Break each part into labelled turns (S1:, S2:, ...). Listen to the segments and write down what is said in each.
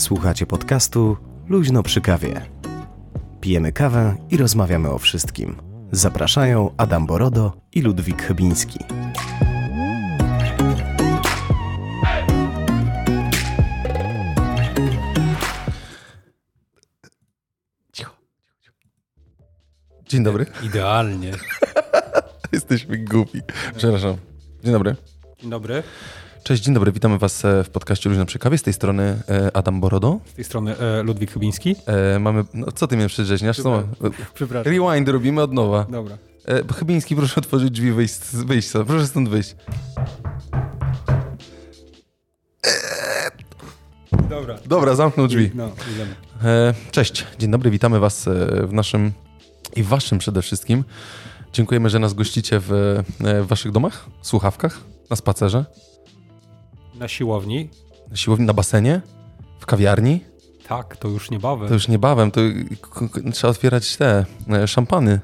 S1: Słuchacie podcastu Luźno przy kawie. Pijemy kawę i rozmawiamy o wszystkim. Zapraszają Adam Borodo i Ludwik Chybiński.
S2: Dzień dobry.
S3: Idealnie.
S2: Jesteśmy głupi. Przepraszam. Dzień dobry.
S3: Dzień dobry.
S2: Cześć, dzień dobry. Witamy Was e, w podcaście Luźno przy kawie. Z tej strony e, Adam Borodo.
S3: Z tej strony e, Ludwik Chybiński.
S2: E, mamy... No, co ty mnie przedrzeźniasz?
S3: Przepraszam.
S2: Rewind robimy od nowa.
S3: Dobra.
S2: E, Chybiński, proszę otworzyć drzwi, wyjść, wyjść. Proszę stąd wyjść.
S3: Dobra.
S2: Dobra, zamknął drzwi.
S3: No, idziemy.
S2: E, Cześć, dzień dobry, witamy Was w naszym i Waszym przede wszystkim. Dziękujemy, że nas gościcie w, w Waszych domach, słuchawkach, na spacerze,
S3: Na siłowni.
S2: na siłowni, na basenie, w kawiarni.
S3: Tak, to już niebawem.
S2: To już niebawem, to trzeba otwierać te e, szampany.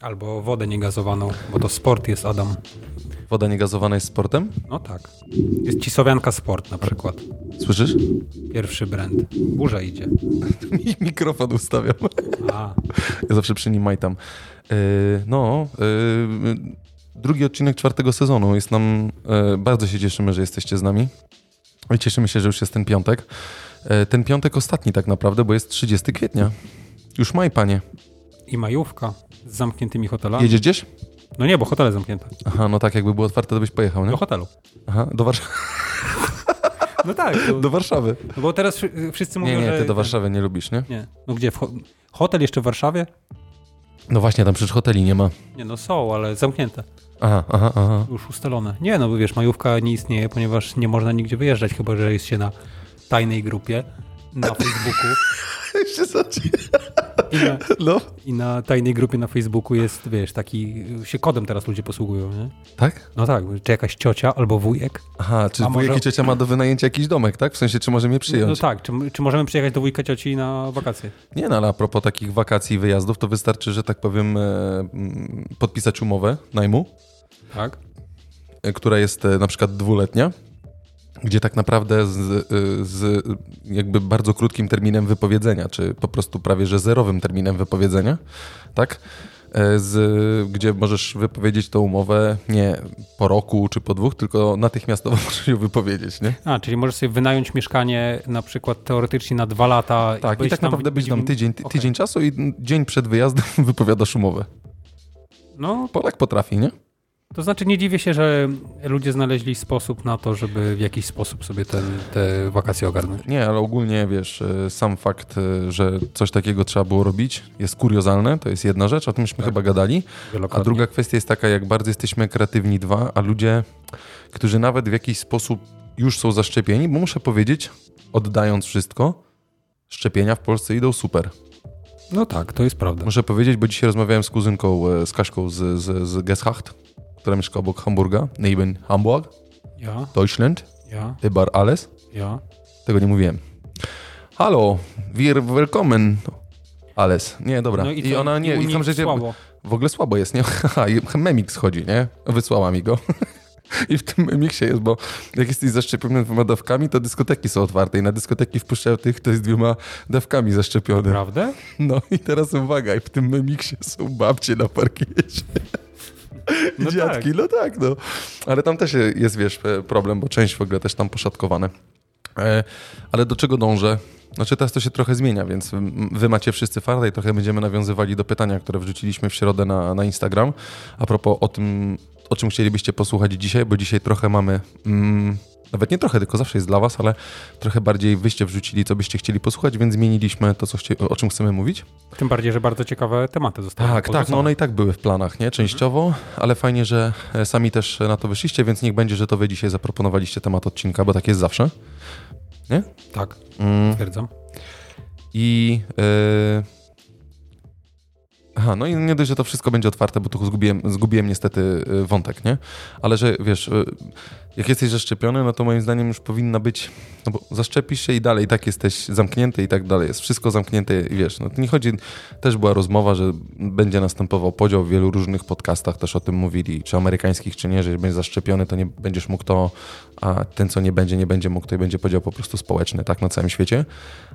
S3: Albo wodę niegazowaną, bo to sport jest, Adam.
S2: Woda niegazowana jest sportem.
S3: No tak. Jest Cisowianka Sport na przykład.
S2: Słyszysz?
S3: Pierwszy brand. Burza idzie.
S2: Mi mikrofon ustawiam.
S3: A,
S2: Ja zawsze przy nim majtam. E, no, e, drugi odcinek czwartego sezonu. Jest nam, e, bardzo się cieszymy, że jesteście z nami. I cieszymy się, że już jest ten piątek. E, ten piątek ostatni tak naprawdę, bo jest 30 kwietnia. Już maj, panie.
S3: i majówka z zamkniętymi hotelami.
S2: Jedziesz gdzieś?
S3: No nie, bo hotele zamknięte.
S2: Aha, no tak, jakby było otwarte, to byś pojechał, nie?
S3: Do hotelu.
S2: Aha, do, Warsz-
S3: No tak. To,
S2: do Warszawy.
S3: no bo teraz wszy- wszyscy mówią,
S2: Nie, nie,
S3: że...
S2: ty do Warszawy nie lubisz, nie?
S3: Nie. No gdzie? W ho- hotel jeszcze w Warszawie?
S2: No właśnie, tam przecież hoteli nie ma.
S3: Nie, no są, ale zamknięte.
S2: Aha, aha, aha.
S3: Już ustalone. Nie, no bo wiesz, majówka nie istnieje, ponieważ nie można nigdzie wyjeżdżać, chyba że jest się na tajnej grupie na Facebooku. I na,
S2: No.
S3: I na tajnej grupie na Facebooku jest, wiesz, taki, się kodem teraz ludzie posługują, nie?
S2: Tak?
S3: No tak, czy jakaś ciocia albo wujek.
S2: Aha, czy
S3: A
S2: wujek
S3: może-
S2: i ciocia ma do wynajęcia jakiś domek, tak? W sensie, czy może mnie
S3: No
S2: przyjąć?
S3: tak, czy, czy możemy przyjechać do wujka cioci na wakacje?
S2: Nie, no ale a propos takich wakacji i wyjazdów, to wystarczy, że tak powiem, e, podpisać umowę najmu,
S3: Tak.
S2: e, która jest e, na przykład dwuletnia, gdzie tak naprawdę z, e, z jakby bardzo krótkim terminem wypowiedzenia, czy po prostu prawie że zerowym terminem wypowiedzenia, tak? Z, gdzie możesz wypowiedzieć tą umowę nie po roku czy po dwóch, tylko natychmiastowo możesz ją wypowiedzieć, nie?
S3: A, czyli możesz sobie wynająć mieszkanie na przykład teoretycznie na dwa lata.
S2: Tak, i
S3: być
S2: tak naprawdę być tam tydzień, tydzień czasu i dzień przed wyjazdem wypowiadasz umowę.
S3: No,
S2: Polak potrafi, nie?
S3: To znaczy nie dziwię się, że ludzie znaleźli sposób na to, żeby w jakiś sposób sobie ten, te wakacje ogarnąć.
S2: Nie, ale ogólnie wiesz, e, sam fakt, e, że coś takiego trzeba było robić, jest kuriozalne, to jest jedna rzecz, o tym myśmy chyba gadali. A druga kwestia jest taka, jak bardzo jesteśmy kreatywni, dwa, a ludzie, którzy nawet w jakiś sposób już są zaszczepieni, bo muszę powiedzieć, oddając wszystko, szczepienia w Polsce idą super.
S3: No tak, to jest prawda.
S2: Muszę powiedzieć, bo dzisiaj rozmawiałem z kuzynką, e, z Kaśką z, z, z Geshacht, która mieszka obok Hamburga, neben Hamburg,
S3: Ja,
S2: Deutschland,
S3: ja,
S2: über alles.
S3: ja.
S2: Tego nie mówiłem. Halo, wir willkommen. Alles. Nie, dobra.
S3: No
S2: I,
S3: co?
S2: ona nie, i tam że
S3: słabo.
S2: w ogóle słabo jest, nie? I memik schodzi, nie? Wysłała mi go. I w tym memiksie jest, bo jak jesteś zaszczepiony dwoma dawkami, to dyskoteki są otwarte i na dyskoteki wpuszczają tych, kto jest dwiema dawkami zaszczepiony.
S3: Prawda?
S2: No i teraz uwaga, i w tym memiksie są babcie na parkiecie.
S3: No
S2: Dziadki,
S3: tak.
S2: no tak, no. Ale tam też jest, wiesz, problem, bo część w ogóle też tam poszatkowane. E, Ale do czego dążę? Znaczy teraz to się trochę zmienia, więc wy macie wszyscy farta i trochę będziemy nawiązywali do pytania, które wrzuciliśmy w środę na, na Instagram. A propos o tym, o czym chcielibyście posłuchać dzisiaj, bo dzisiaj trochę mamy, mm, nawet nie trochę, tylko zawsze jest dla was, ale trochę bardziej wyście wrzucili, co byście chcieli posłuchać, więc zmieniliśmy to, co chcie, o czym chcemy mówić.
S3: Tym bardziej, że bardzo ciekawe tematy zostały
S2: Tak, tak, no one i tak były w planach, nie? Częściowo, ale fajnie, że e, sami też na to wyszliście, więc niech będzie, że to wy dzisiaj zaproponowaliście temat odcinka, bo tak jest zawsze. Nie?
S3: Tak,
S2: Mm,
S3: stwierdzam.
S2: I e, Aha, no i nie dość, że to wszystko będzie otwarte, bo tu zgubiłem, zgubiłem niestety y, wątek, nie? Ale że wiesz, y, jak jesteś zaszczepiony, no to moim zdaniem już powinna być, no bo zaszczepisz się i dalej i tak jesteś zamknięty i tak dalej. Jest wszystko zamknięte i wiesz, no to nie chodzi, też była rozmowa, że będzie następował podział w wielu różnych podcastach, też o tym mówili, czy amerykańskich, czy nie, że jak będziesz zaszczepiony, to nie będziesz mógł to, a ten, co nie będzie, nie będzie mógł, to będzie podział po prostu społeczny, tak, na całym świecie.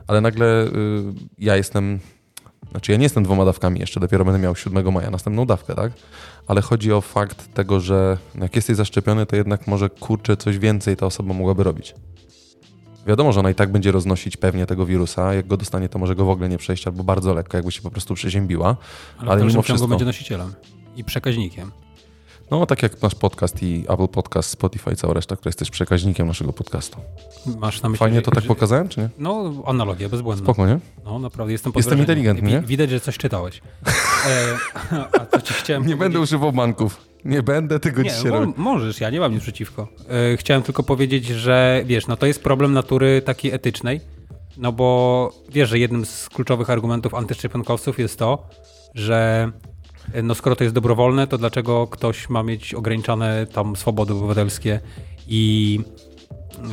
S2: Ale nagle y, ja jestem znaczy ja nie jestem dwoma dawkami jeszcze, dopiero będę miał 7 maja następną dawkę, tak? Ale chodzi o fakt tego, że jak jesteś zaszczepiony, to jednak może kurczę coś więcej ta osoba mogłaby robić. Wiadomo, że ona i tak będzie roznosić pewnie tego wirusa. Jak go dostanie, to może go w ogóle nie przejść, albo bardzo lekko, jakby się po prostu przeziębiła.
S3: Ale,
S2: Ale
S3: w
S2: mimo wszystko-
S3: będzie nosicielem i przekaźnikiem.
S2: No, tak jak nasz podcast i Apple Podcast, Spotify, cała reszta, która jest też przekaźnikiem naszego podcastu.
S3: Masz na myśli,
S2: Fajnie to tak
S3: że-
S2: pokazałem, czy nie?
S3: No, analogia bezbłędna.
S2: Spoko, nie?
S3: No, naprawdę, jestem pod
S2: Jestem inteligentny, nie?
S3: Widać, że coś czytałeś. E, a co ci chciałem
S2: Nie będę
S3: powiedzieć-
S2: używał banków. Nie będę tego
S3: Nie,
S2: dzisiaj robił.
S3: możesz, ja nie mam nic przeciwko. E, chciałem tylko powiedzieć, że wiesz, no to jest problem natury takiej etycznej, no bo wiesz, że jednym z kluczowych argumentów antyszczepionkowców jest to, że no skoro to jest dobrowolne, to dlaczego ktoś ma mieć ograniczone tam swobody obywatelskie i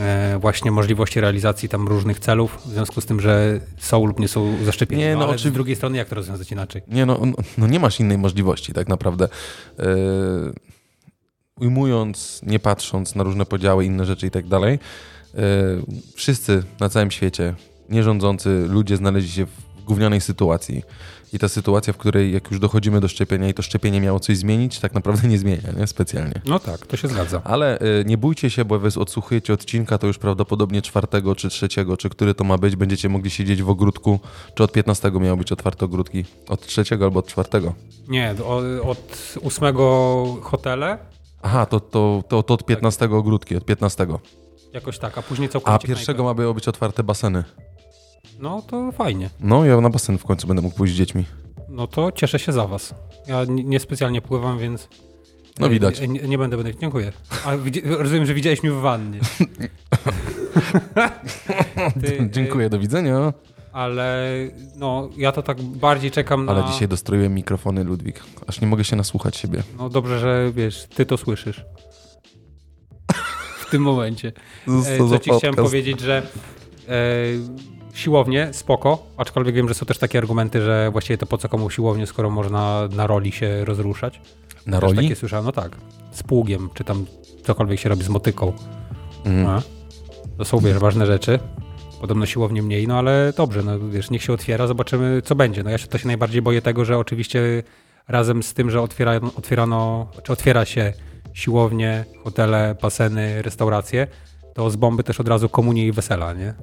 S3: e, właśnie możliwości realizacji tam różnych celów, w związku z tym, że są lub nie są zaszczepieni.
S2: Nie, no
S3: ale
S2: oczywi-
S3: z drugiej strony jak to rozwiązać inaczej?
S2: Nie, no, no, no nie masz innej możliwości tak naprawdę. Yy, ujmując, nie patrząc na różne podziały, inne rzeczy i tak dalej, yy, wszyscy na całym świecie, nierządzący ludzie znaleźli się w gównianej sytuacji. I ta sytuacja, w której jak już dochodzimy do szczepienia i to szczepienie miało coś zmienić, tak naprawdę nie zmienia, nie? Specjalnie.
S3: No tak, to się zgadza.
S2: Ale y, nie bójcie się, bo wy odsłuchujecie odcinka, to już prawdopodobnie czwartego czy trzeciego, czy który to ma być, będziecie mogli siedzieć w ogródku, czy od 15 miały być otwarte ogródki? Od trzeciego albo od czwartego?
S3: Nie, od ósmego hotele
S2: Aha, to, to, to, to od 15 ogródki, od 15.
S3: Jakoś tak, a później
S2: A
S3: całkowicie
S2: pierwszego
S3: knajpę.
S2: ma być otwarte baseny.
S3: No to fajnie.
S2: No, ja na basen w końcu będę mógł pójść z dziećmi.
S3: No to cieszę się za was. Ja niespecjalnie pływam, więc...
S2: No widać.
S3: Nie, nie będę, będę... Dziękuję. A rozumiem, że widziałeś mnie w wannie. Ty,
S2: Dziękuję, do widzenia.
S3: Ale no, ja to tak bardziej czekam na...
S2: Ale dzisiaj dostroiłem mikrofony, Ludwik. Aż nie mogę się nasłuchać siebie.
S3: No dobrze, że wiesz, ty to słyszysz. W tym momencie. E, Co ci chciałem powiedzieć, że e, siłownie, spoko, aczkolwiek wiem, że są też takie argumenty, że właściwie to po co komu siłownie, skoro można na roli się rozruszać.
S2: Na
S3: Też
S2: roli?
S3: takie słyszałem, no tak, z pługiem, czy tam cokolwiek się robi z motyką.
S2: Mhm.
S3: A? To są, wiesz, ważne rzeczy. Podobno siłownie mniej, no ale dobrze, no wiesz, niech się otwiera, zobaczymy co będzie. No ja się to się najbardziej boję tego, że oczywiście razem z tym, że otwiera, otwierano, czy otwiera się siłownie, hotele, baseny, restauracje, to z bomby też od razu komunie i wesela, nie?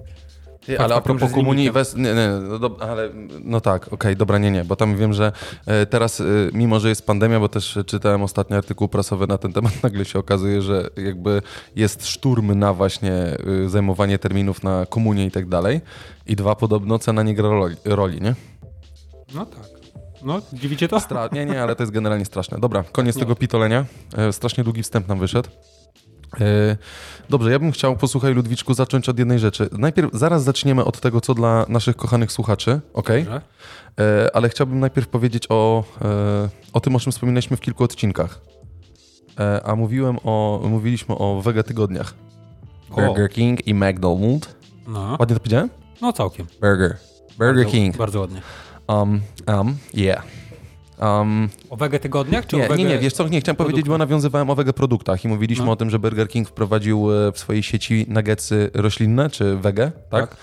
S2: Ty, ale a propos komunii, wes... nie, nie, no, do, ale no tak, okej, dobra, nie, nie, bo tam wiem, że e, teraz, e, mimo że jest pandemia, bo też czytałem ostatni artykuł prasowy na ten temat, nagle się okazuje, że jakby jest szturm na właśnie e, zajmowanie terminów na komunię i tak dalej i dwa, podobno cena nie gra roli, roli nie?
S3: No tak. No, dziwicie to?
S2: Stra... Nie, nie, ale to jest generalnie straszne. Dobra, koniec
S3: Nie.
S2: tego pitolenia. Strasznie długi wstęp nam wyszedł. E, Dobrze, ja bym chciał, posłuchaj Ludwiczku, zacząć od jednej rzeczy. Najpierw, zaraz zaczniemy od tego, co dla naszych kochanych słuchaczy, ok?
S3: Dobrze.
S2: E, ale chciałbym najpierw powiedzieć o, e, o tym, o czym wspominaliśmy w kilku odcinkach. A mówiłem o, mówiliśmy o wege tygodniach.
S3: O.
S2: Burger King i McDonald's.
S3: No,
S2: Ładnie to powiedziałem?
S3: no całkiem.
S2: Burger. Burger
S3: bardzo,
S2: King.
S3: Bardzo ładnie.
S2: Um, um, yeah. Um,
S3: O wege tygodniach, czy
S2: nie,
S3: wege...
S2: nie, nie, wiesz co, nie, chciałem powiedzieć, bo nawiązywałem o wege produktach i mówiliśmy
S3: No.
S2: o tym, że Burger King wprowadził e, w swojej sieci nuggetsy roślinne, czy wege, tak?
S3: Tak.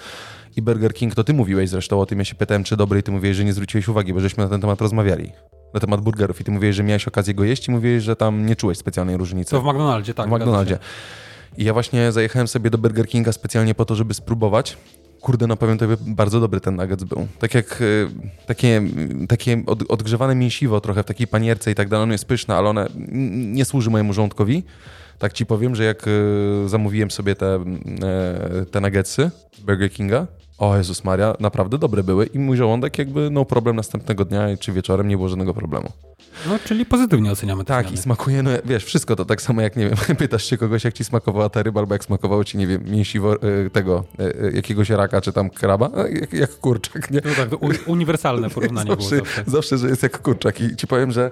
S2: I Burger King, to ty mówiłeś zresztą o tym, ja się pytałem, czy dobry i ty mówiłeś, że nie zwróciłeś uwagi, bo żeśmy na ten temat rozmawiali. Na temat burgerów i ty mówiłeś, że miałeś okazję go jeść i mówiłeś, że tam nie czułeś specjalnej różnicy.
S3: To w McDonaldzie, tak.
S2: w McDonaldzie. I ja właśnie zajechałem sobie do Burger Kinga specjalnie po to, żeby spróbować. Kurde, no tobie, bardzo dobry ten nuggets był. Tak jak y, takie, takie od, odgrzewane mięsiwo trochę w takiej panierce i tak dalej, ono jest pyszne, ale one nie służy mojemu żołądkowi. Tak ci powiem, że jak y, zamówiłem sobie te, e, te nuggetsy Burger Kinga, o Jezus Maria, naprawdę dobre były i mój żołądek jakby no problem następnego dnia czy wieczorem nie było żadnego problemu.
S3: No, czyli pozytywnie oceniamy
S2: Tak, i
S3: zmiany.
S2: smakuje, no wiesz, wszystko to tak samo jak, nie wiem, pytasz się kogoś, jak ci smakowała ta ryba, albo jak smakowało ci, nie wiem, mięsiwo e, tego, e, e, jakiegoś raka, czy tam kraba, e, jak, jak kurczak, nie?
S3: No tak, to uniwersalne porównanie było
S2: zawsze,
S3: zawsze.
S2: zawsze, że jest jak kurczak i ci powiem, że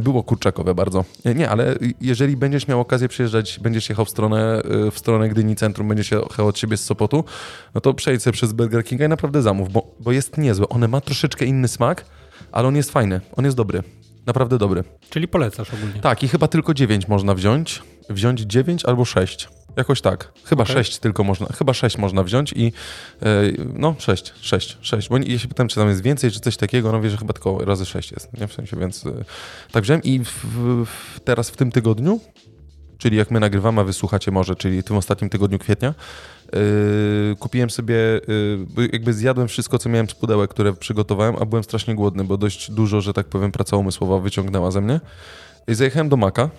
S2: było kurczakowe bardzo. Nie, ale jeżeli będziesz miał okazję przyjeżdżać, będziesz jechał w stronę, w stronę Gdyni Centrum, będziesz jechał od siebie z Sopotu, no to przejdź sobie przez Burger Kinga i naprawdę zamów, bo, bo jest niezłe. One ma troszeczkę inny smak, ale on jest fajny, on jest dobry. Naprawdę dobry.
S3: Czyli polecasz ogólnie.
S2: Tak, i chyba tylko 9 można wziąć. Wziąć 9 albo 6. Jakoś tak. Chyba
S3: Okej.
S2: 6 tylko można, chyba 6 można wziąć i e, no 6, 6, 6. Bo ja się pytam, czy tam jest więcej, czy coś takiego, no wie, że chyba tylko razy 6 jest, nie? W sensie, więc e, tak wziąłem i w, w, teraz w tym tygodniu, czyli jak my nagrywamy, a wysłuchacie może, czyli w tym ostatnim tygodniu kwietnia, Yy, kupiłem sobie, yy, jakby zjadłem wszystko, co miałem z pudełek, które przygotowałem, a byłem strasznie głodny, bo dość dużo, że tak powiem, praca umysłowa wyciągnęła ze mnie. I zajechałem do Maka.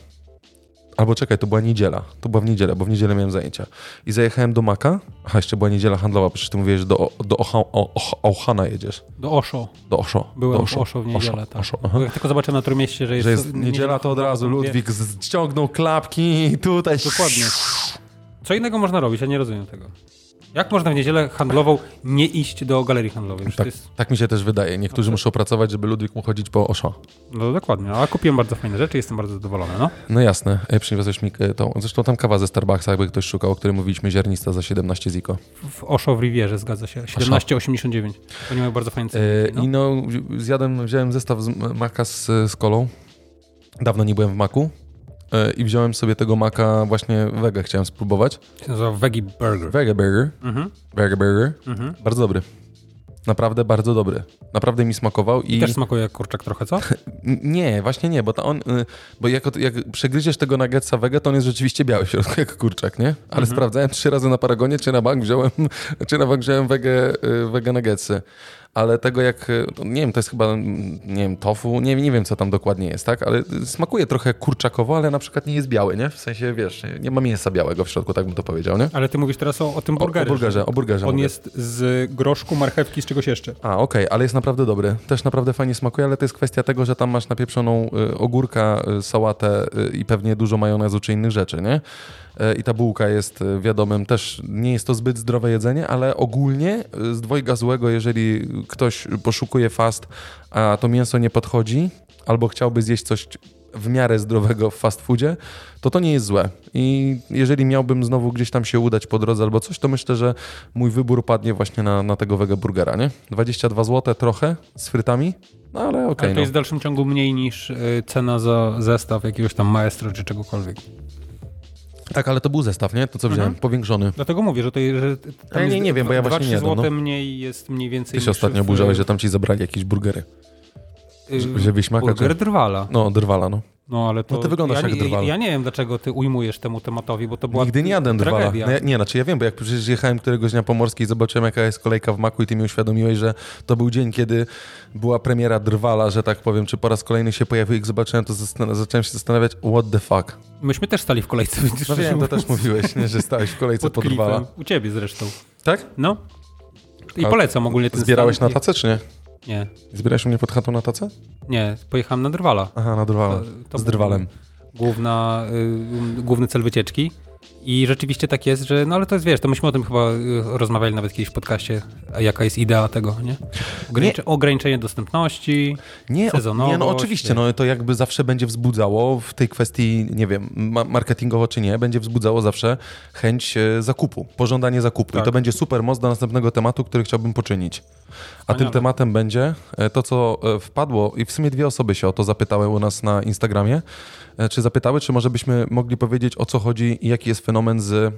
S2: Albo czekaj, to była niedziela. To była w niedzielę, bo w niedzielę miałem zajęcia. I zajechałem do Maka. Aha, jeszcze była niedziela handlowa, przecież ty mówiłeś, że do, do Ocha, o, o, Ochana jedziesz.
S3: Do Osho.
S2: Do Osho.
S3: Byłem
S2: do
S3: w Osho w niedzielę,
S2: Osho,
S3: tak.
S2: Osho,
S3: jak tylko zobaczyłem na Trójmieście, że jest,
S2: Że jest niedziela, to od razu Ludwik z- ściągnął klapki i tutaj...
S3: Dokładnie. Co innego można robić? Ja nie rozumiem tego. Jak można w niedzielę handlową nie iść do galerii handlowej?
S2: Tak,
S3: jest...
S2: tak mi się też wydaje. Niektórzy muszą pracować, żeby Ludwik mógł chodzić po Osho.
S3: No dokładnie. A kupiłem bardzo fajne rzeczy, jestem bardzo zadowolony. No.
S2: No jasne, e, przyniosłeś mi e, tą. Zresztą tam kawa ze Starbucksa, jakby ktoś szukał, o której mówiliśmy, ziarnista za 17 ziko.
S3: W Osho w Rivierze, zgadza się. 17,89. Oni mają bardzo fajne ceny.
S2: E,
S3: No.
S2: I no, zjadłem, wziąłem zestaw z maka z, z kolą. Dawno nie byłem w maku. E, I wziąłem sobie tego maka, właśnie wege chciałem spróbować.
S3: się nazywa Veggie Burger.
S2: Wege burger.
S3: Mhm.
S2: Wege burger.
S3: Mhm.
S2: Bardzo dobry. Naprawdę bardzo dobry. Naprawdę mi smakował i...
S3: I też smakuje jak kurczak trochę, co?
S2: Nie, właśnie nie, bo to on, y, bo jak, jak przegryziesz tego nuggetsa wege, to on jest rzeczywiście biały w środku, jak kurczak, nie? Ale
S3: Mhm.
S2: sprawdzałem trzy razy na Paragonie, czy na bank wziąłem, czy na bank wziąłem wege, y, wege nuggetsy. Ale tego jak, y, no nie wiem, to jest chyba, mm, nie wiem, tofu, nie, nie wiem co tam dokładnie jest, tak? Ale smakuje trochę kurczakowo, ale na przykład nie jest biały, nie? W sensie, wiesz, nie- ma mięsa białego w środku, tak bym to powiedział, nie?
S3: Ale ty mówisz teraz o, o tym
S2: O,
S3: burgerze.
S2: o burgerze, o burgerze
S3: On
S2: mówię.
S3: jest z groszku, marchewki, z czegoś jeszcze.
S2: A, okej, ale jest naprawdę dobry. Też naprawdę fajnie smakuje, ale to jest kwestia tego, że tam masz napieprzoną y, ogórka, y, sałatę i pewnie dużo majonezu czy innych rzeczy, nie? I ta bułka jest wiadomym, też nie jest to zbyt zdrowe jedzenie, ale ogólnie z dwojga złego, jeżeli ktoś poszukuje fast, a to mięso nie podchodzi, albo chciałby zjeść coś w miarę zdrowego w fast foodzie, to to nie jest złe. I jeżeli miałbym znowu gdzieś tam się udać po drodze albo coś, to myślę, że mój wybór padnie właśnie na, na tego wege burgera, nie? 22 zł trochę z frytami, no ale okej.
S3: Ale to
S2: no.
S3: jest w dalszym ciągu mniej niż y, cena za zestaw jakiegoś tam maestro czy czegokolwiek.
S2: Tak, ale to był zestaw, nie? To co wziąłem, powiększony.
S3: Dlatego mówię, że to że tam
S2: Ja nie-
S3: jest
S2: nie wiem, bo ja właśnie nie
S3: 2-3
S2: jadłem,
S3: złote
S2: no.
S3: mniej jest mniej więcej
S2: Ty się ostatnio
S3: w-
S2: burzałeś, że tam ci zabrali jakieś burgery.
S3: y,
S2: że wieśmaka,
S3: Burger
S2: czy-
S3: drwala.
S2: No, drwala, no.
S3: No ale to.
S2: No ty wyglądasz
S3: ja,
S2: jak
S3: nie-
S2: drwal.
S3: Ja nie wiem, dlaczego ty ujmujesz temu tematowi, bo to była
S2: Nigdy nie jadłem drwala. No, ja, nie, znaczy ja wiem, bo jak przecież jechałem któregoś dnia po morskiej i zobaczyłem, jaka jest kolejka w maku i ty mi uświadomiłeś, że to był dzień, kiedy była premiera drwala, że tak powiem, czy po raz kolejny się pojawił i jak zobaczyłem, to zacząłem się zastanawiać, what the fuck.
S3: Myśmy też stali w kolejce.
S2: No wiem, to też mówiłeś, nie, że stałeś w kolejce
S3: pod
S2: po drwala.
S3: U ciebie zresztą.
S2: Tak?
S3: No. I
S2: A
S3: polecam ogólnie ten
S2: Zbierałeś
S3: stan.
S2: na tacę, czy nie?
S3: Nie,
S2: Zbierałeś mnie pod chatą na tacę?
S3: nie, pojechałem na drwala.
S2: Aha, na drwala.
S3: To
S2: Z
S3: był
S2: drwalem.
S3: Główna, y, główny cel wycieczki. I rzeczywiście tak jest, że no ale to jest, wiesz, to myśmy o tym chyba y, rozmawiali nawet kiedyś w podcaście, jaka jest idea tego, nie? Ogranicze, Ograniczenie dostępności,
S2: Nie,
S3: sezonowość,
S2: nie, no oczywiście, no to jakby zawsze będzie wzbudzało w tej kwestii, nie wiem, ma- marketingowo czy nie, będzie wzbudzało zawsze chęć e, zakupu, pożądanie zakupu. I
S3: Tak.
S2: to będzie super moc do następnego tematu, który chciałbym poczynić. A tym tematem będzie e, to, co e, wpadło, i w sumie dwie osoby się o to zapytały u nas na Instagramie. E, Czy zapytały, czy może byśmy mogli powiedzieć, o co chodzi i jaki jest fenomen z, e,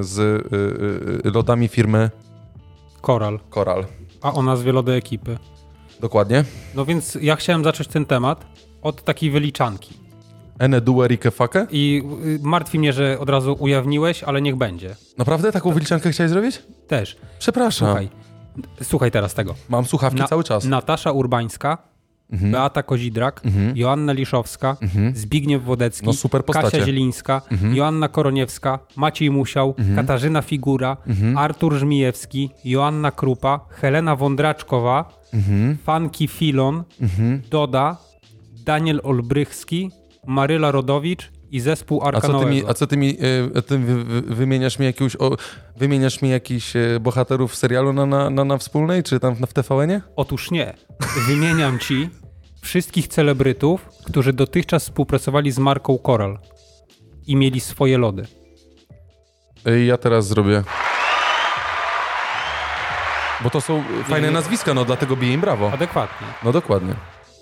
S2: z e, lodami firmy
S3: koral,
S2: Coral.
S3: a o nazwie lody ekipy.
S2: Dokładnie.
S3: No więc ja chciałem zacząć ten temat od takiej wyliczanki.
S2: Ene due rike fake?
S3: I y, martwi mnie, że od razu ujawniłeś, ale niech będzie.
S2: Naprawdę taką wyliczankę chciałeś zrobić?
S3: Też.
S2: Przepraszam.
S3: Słuchaj. Słuchaj teraz tego.
S2: Mam słuchawki
S3: Na-
S2: cały czas.
S3: Natasza Urbańska,
S2: Mhm.
S3: Beata Kozidrak, Joanna Liszowska, Zbigniew Wodecki,
S2: No super postacie.
S3: Kasia Zielińska, Joanna Koroniewska, Maciej Musiał, Katarzyna Figura, Artur Żmijewski, Joanna Krupa, Helena Wądraczkowa, Fanki Filon, Doda, Daniel Olbrychski, Maryla Rodowicz i zespół
S2: A co ty mi, a co ty mi e, ty wy, wy, wymieniasz mi jakiegoś, o, wymieniasz mi jakichś e, bohaterów serialu na, na, na, na wspólnej, czy tam w TVN-ie?
S3: Otóż nie. Wymieniam ci wszystkich celebrytów, którzy dotychczas współpracowali z marką Coral i mieli swoje lody.
S2: E, Ja teraz zrobię. Bo to są fajne nazwiska, no dlatego biję im brawo.
S3: Adekwatnie.
S2: No dokładnie.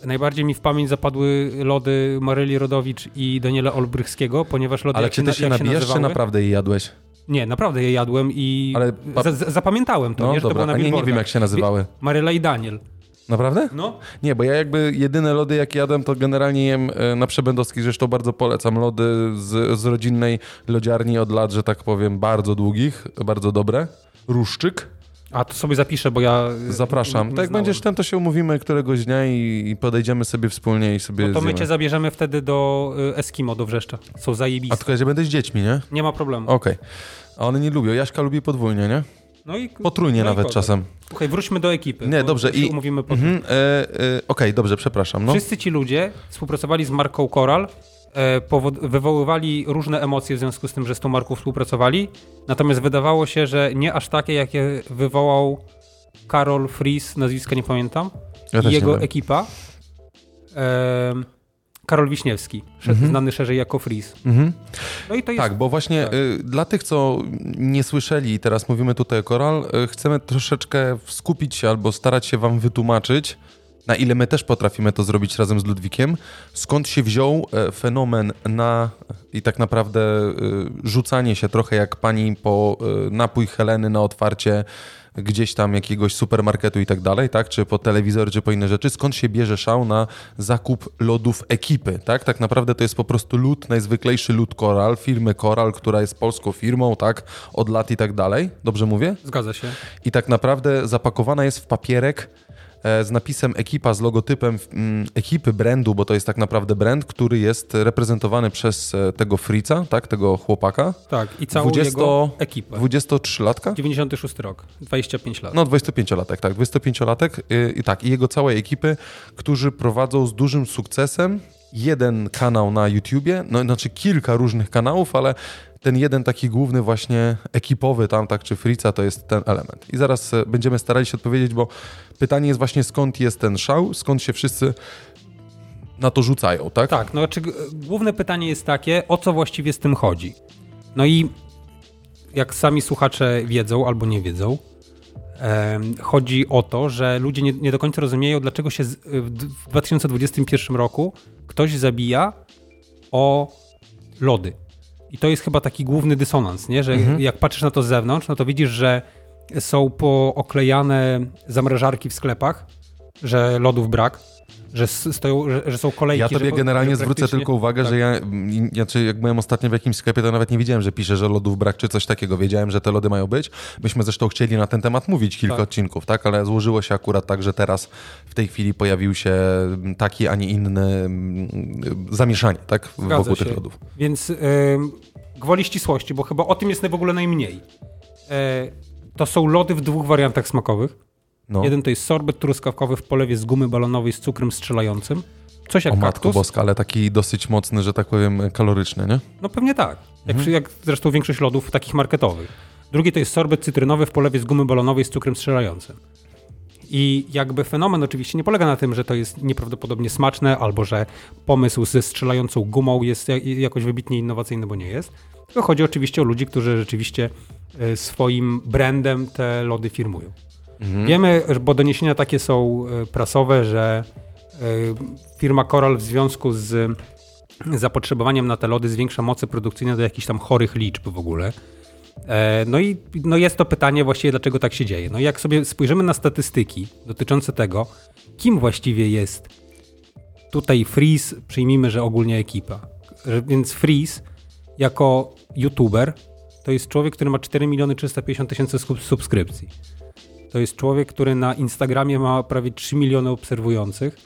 S3: Najbardziej mi w pamięć zapadły lody Maryli Rodowicz i Daniela Olbrychskiego, ponieważ lody
S2: Ale
S3: jak
S2: czy ty się nabijasz, czy naprawdę je jadłeś?
S3: Nie, naprawdę je jadłem i
S2: Ale pa-
S3: za- za- zapamiętałem to,
S2: No
S3: nie, że to
S2: dobra,
S3: na
S2: a nie, nie wiem jak się nazywały.
S3: Maryla i Daniel.
S2: Naprawdę?
S3: No,
S2: Nie, bo ja jakby jedyne lody, jakie jadłem, to generalnie jem e, na Przebędowskich, zresztą bardzo polecam. Lody z, z rodzinnej lodziarni od lat, że tak powiem, bardzo długich, bardzo dobre. Ruszczyk.
S3: A to sobie zapiszę, bo ja...
S2: Zapraszam. tak jak będziesz ten, to się umówimy któregoś dnia i, i podejdziemy sobie wspólnie i sobie
S3: No to my
S2: zjemy.
S3: cię zabierzemy wtedy do y, Eskimo, do Wrzeszcza. Są
S2: A
S3: zajebiste.
S2: tylko, że będę z dziećmi, nie?
S3: Nie ma problemu.
S2: Okej. A one nie lubią. Jaśka lubi podwójnie, nie?
S3: No i,
S2: Potrójnie
S3: no i
S2: nawet
S3: kogo?
S2: czasem.
S3: Słuchaj, wróćmy do ekipy.
S2: Nie,
S3: bo
S2: dobrze,
S3: się
S2: i-
S3: umówimy potem.
S2: Mhm, e, e, Okej, dobrze, przepraszam. No.
S3: Wszyscy ci ludzie współpracowali z marką powod- wywoływali różne emocje w związku z tym, że z tą marką współpracowali, natomiast wydawało się, że nie aż takie, jakie wywołał Karol Fries, nazwiska nie pamiętam,
S2: Ja
S3: i jego ekipa. Karol Wiśniewski, znany szerzej jako Fries.
S2: Mhm.
S3: No i to jest...
S2: Tak, bo właśnie
S3: tak.
S2: y, dla tych, co nie słyszeli i teraz mówimy tutaj o Koral, y, chcemy troszeczkę skupić się albo starać się wam wytłumaczyć, na ile my też potrafimy to zrobić razem z Ludwikiem, skąd się wziął e, fenomen na i tak naprawdę y, rzucanie się trochę jak pani po y, napój Heleny na otwarcie gdzieś tam jakiegoś supermarketu i tak dalej, tak? Czy po telewizor, czy po inne rzeczy. Skąd się bierze szał na zakup lodów ekipy, tak? Tak naprawdę to jest po prostu lód, najzwyklejszy lód Coral, firmy Coral, która jest polską firmą, tak? Od lat i tak dalej. Dobrze mówię?
S3: Zgadza się.
S2: I tak naprawdę zapakowana jest w papierek e, z napisem ekipa, z logotypem mm, ekipy brandu, bo to jest tak naprawdę brand, który jest reprezentowany przez e, tego Frica, tak? Tego chłopaka.
S3: Tak, i całą
S2: 20
S3: jego ekipę.
S2: 23-latka?
S3: 96 rok, 25 lat.
S2: No, 25-latek, tak, 25-latek y, i tak, i jego całej ekipy, którzy prowadzą z dużym sukcesem jeden kanał na YouTubie, no znaczy kilka różnych kanałów, ale ten jeden taki główny właśnie ekipowy tam, tak, czy Frica, to jest ten element. I zaraz e, będziemy starali się odpowiedzieć, bo pytanie jest właśnie skąd jest ten szał, skąd się wszyscy na to rzucają, tak?
S3: Tak, no znaczy główne pytanie jest takie, o co właściwie z tym chodzi? No i jak sami słuchacze wiedzą albo nie wiedzą, chodzi o to, że ludzie nie, nie do końca rozumieją, dlaczego się d- w 2021 roku ktoś zabija o lody. I to jest chyba taki główny dysonans, nie? że
S2: Mhm.
S3: jak patrzysz na to z zewnątrz, no to widzisz, że są pooklejane zamrażarki w sklepach, że lodów brak, że stoją, że, że są kolejki.
S2: Ja tobie generalnie zwrócę
S3: praktycznie-
S2: tylko uwagę,
S3: tak.
S2: że ja, mm, znaczy jak byłem ostatnio w jakimś sklepie, to nawet nie wiedziałem, że pisze, że lodów brak czy coś takiego. Wiedziałem, że te lody mają być. Myśmy zresztą chcieli na ten temat mówić kilka
S3: Tak.
S2: odcinków, tak? Ale złożyło się akurat tak, że teraz w tej chwili pojawił się taki, a nie inny mm, zamieszanie, tak?
S3: Zgadza
S2: Wokół
S3: się.
S2: tych lodów.
S3: Więc ym, gwoli ścisłości, bo chyba o tym jest w ogóle najmniej. E, to są lody w dwóch wariantach smakowych.
S2: No.
S3: Jeden to jest sorbet truskawkowy w polewie z gumy balonowej z cukrem strzelającym. Coś jak
S2: O matko
S3: kaktus.
S2: boska, ale taki dosyć mocny, że tak powiem, kaloryczny, nie?
S3: No pewnie tak. Jak,
S2: Mhm.
S3: jak zresztą większość lodów takich marketowych. Drugi to jest sorbet cytrynowy w polewie z gumy balonowej z cukrem strzelającym. I jakby fenomen oczywiście nie polega na tym, że to jest nieprawdopodobnie smaczne, albo że pomysł ze strzelającą gumą jest ja- jakoś wybitnie innowacyjny, bo nie jest. Tylko chodzi oczywiście o ludzi, którzy rzeczywiście e, swoim brandem te lody firmują. Wiemy, że- bo doniesienia takie są e, prasowe, że e, firma Coral w związku z zapotrzebowaniem na te lody zwiększa moce produkcyjne do jakichś tam chorych liczb w ogóle. E, No i no jest to pytanie właściwie, dlaczego tak się dzieje. No jak sobie spojrzymy na statystyki dotyczące tego, kim właściwie jest tutaj Freeze, przyjmijmy, że ogólnie ekipa. Więc Freeze jako youtuber to jest człowiek, który ma 4 miliony 350 tysięcy sub- subskrypcji. To jest człowiek, który na Instagramie ma prawie 3 miliony obserwujących.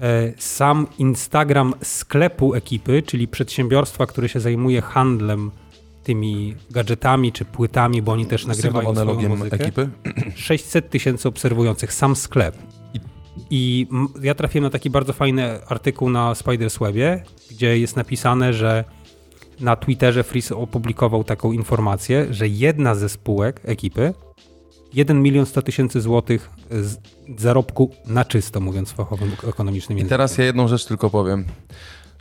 S3: E, Sam Instagram sklepu ekipy, czyli przedsiębiorstwa, które się zajmuje handlem tymi gadżetami czy płytami, bo oni też nagrywają
S2: Sygnowane
S3: swoją muzykę.
S2: ekipy.
S3: 600 tysięcy obserwujących, sam sklep. I ja trafiłem na taki bardzo fajny artykuł na Spiders Webie, gdzie jest napisane, że na Twitterze Freeze opublikował taką informację, że jedna ze spółek ekipy 1 milion 100 tysięcy złotych zarobku na czysto, mówiąc fachowym ekonomicznym
S2: językiem. I teraz ja jedną rzecz tylko powiem.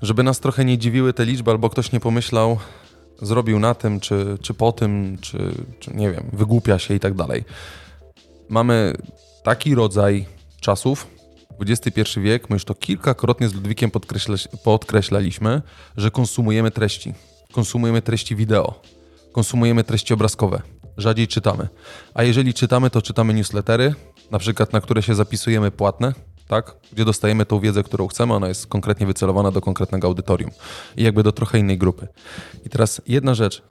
S2: Żeby nas trochę nie dziwiły te liczby, albo ktoś nie pomyślał, zrobił na tym, czy, czy po tym, czy, czy nie wiem, wygłupia się i tak dalej. Mamy taki rodzaj czasów, XXI wiek, my już to kilkakrotnie z Ludwikiem podkreśla, podkreślaliśmy, że konsumujemy treści. Konsumujemy treści wideo, konsumujemy treści obrazkowe. Rzadziej czytamy. A jeżeli czytamy, to czytamy newslettery, na przykład na które się zapisujemy płatne, tak? gdzie dostajemy tą wiedzę, którą chcemy, ona jest konkretnie wycelowana do konkretnego audytorium i jakby do trochę innej grupy. I teraz jedna rzecz,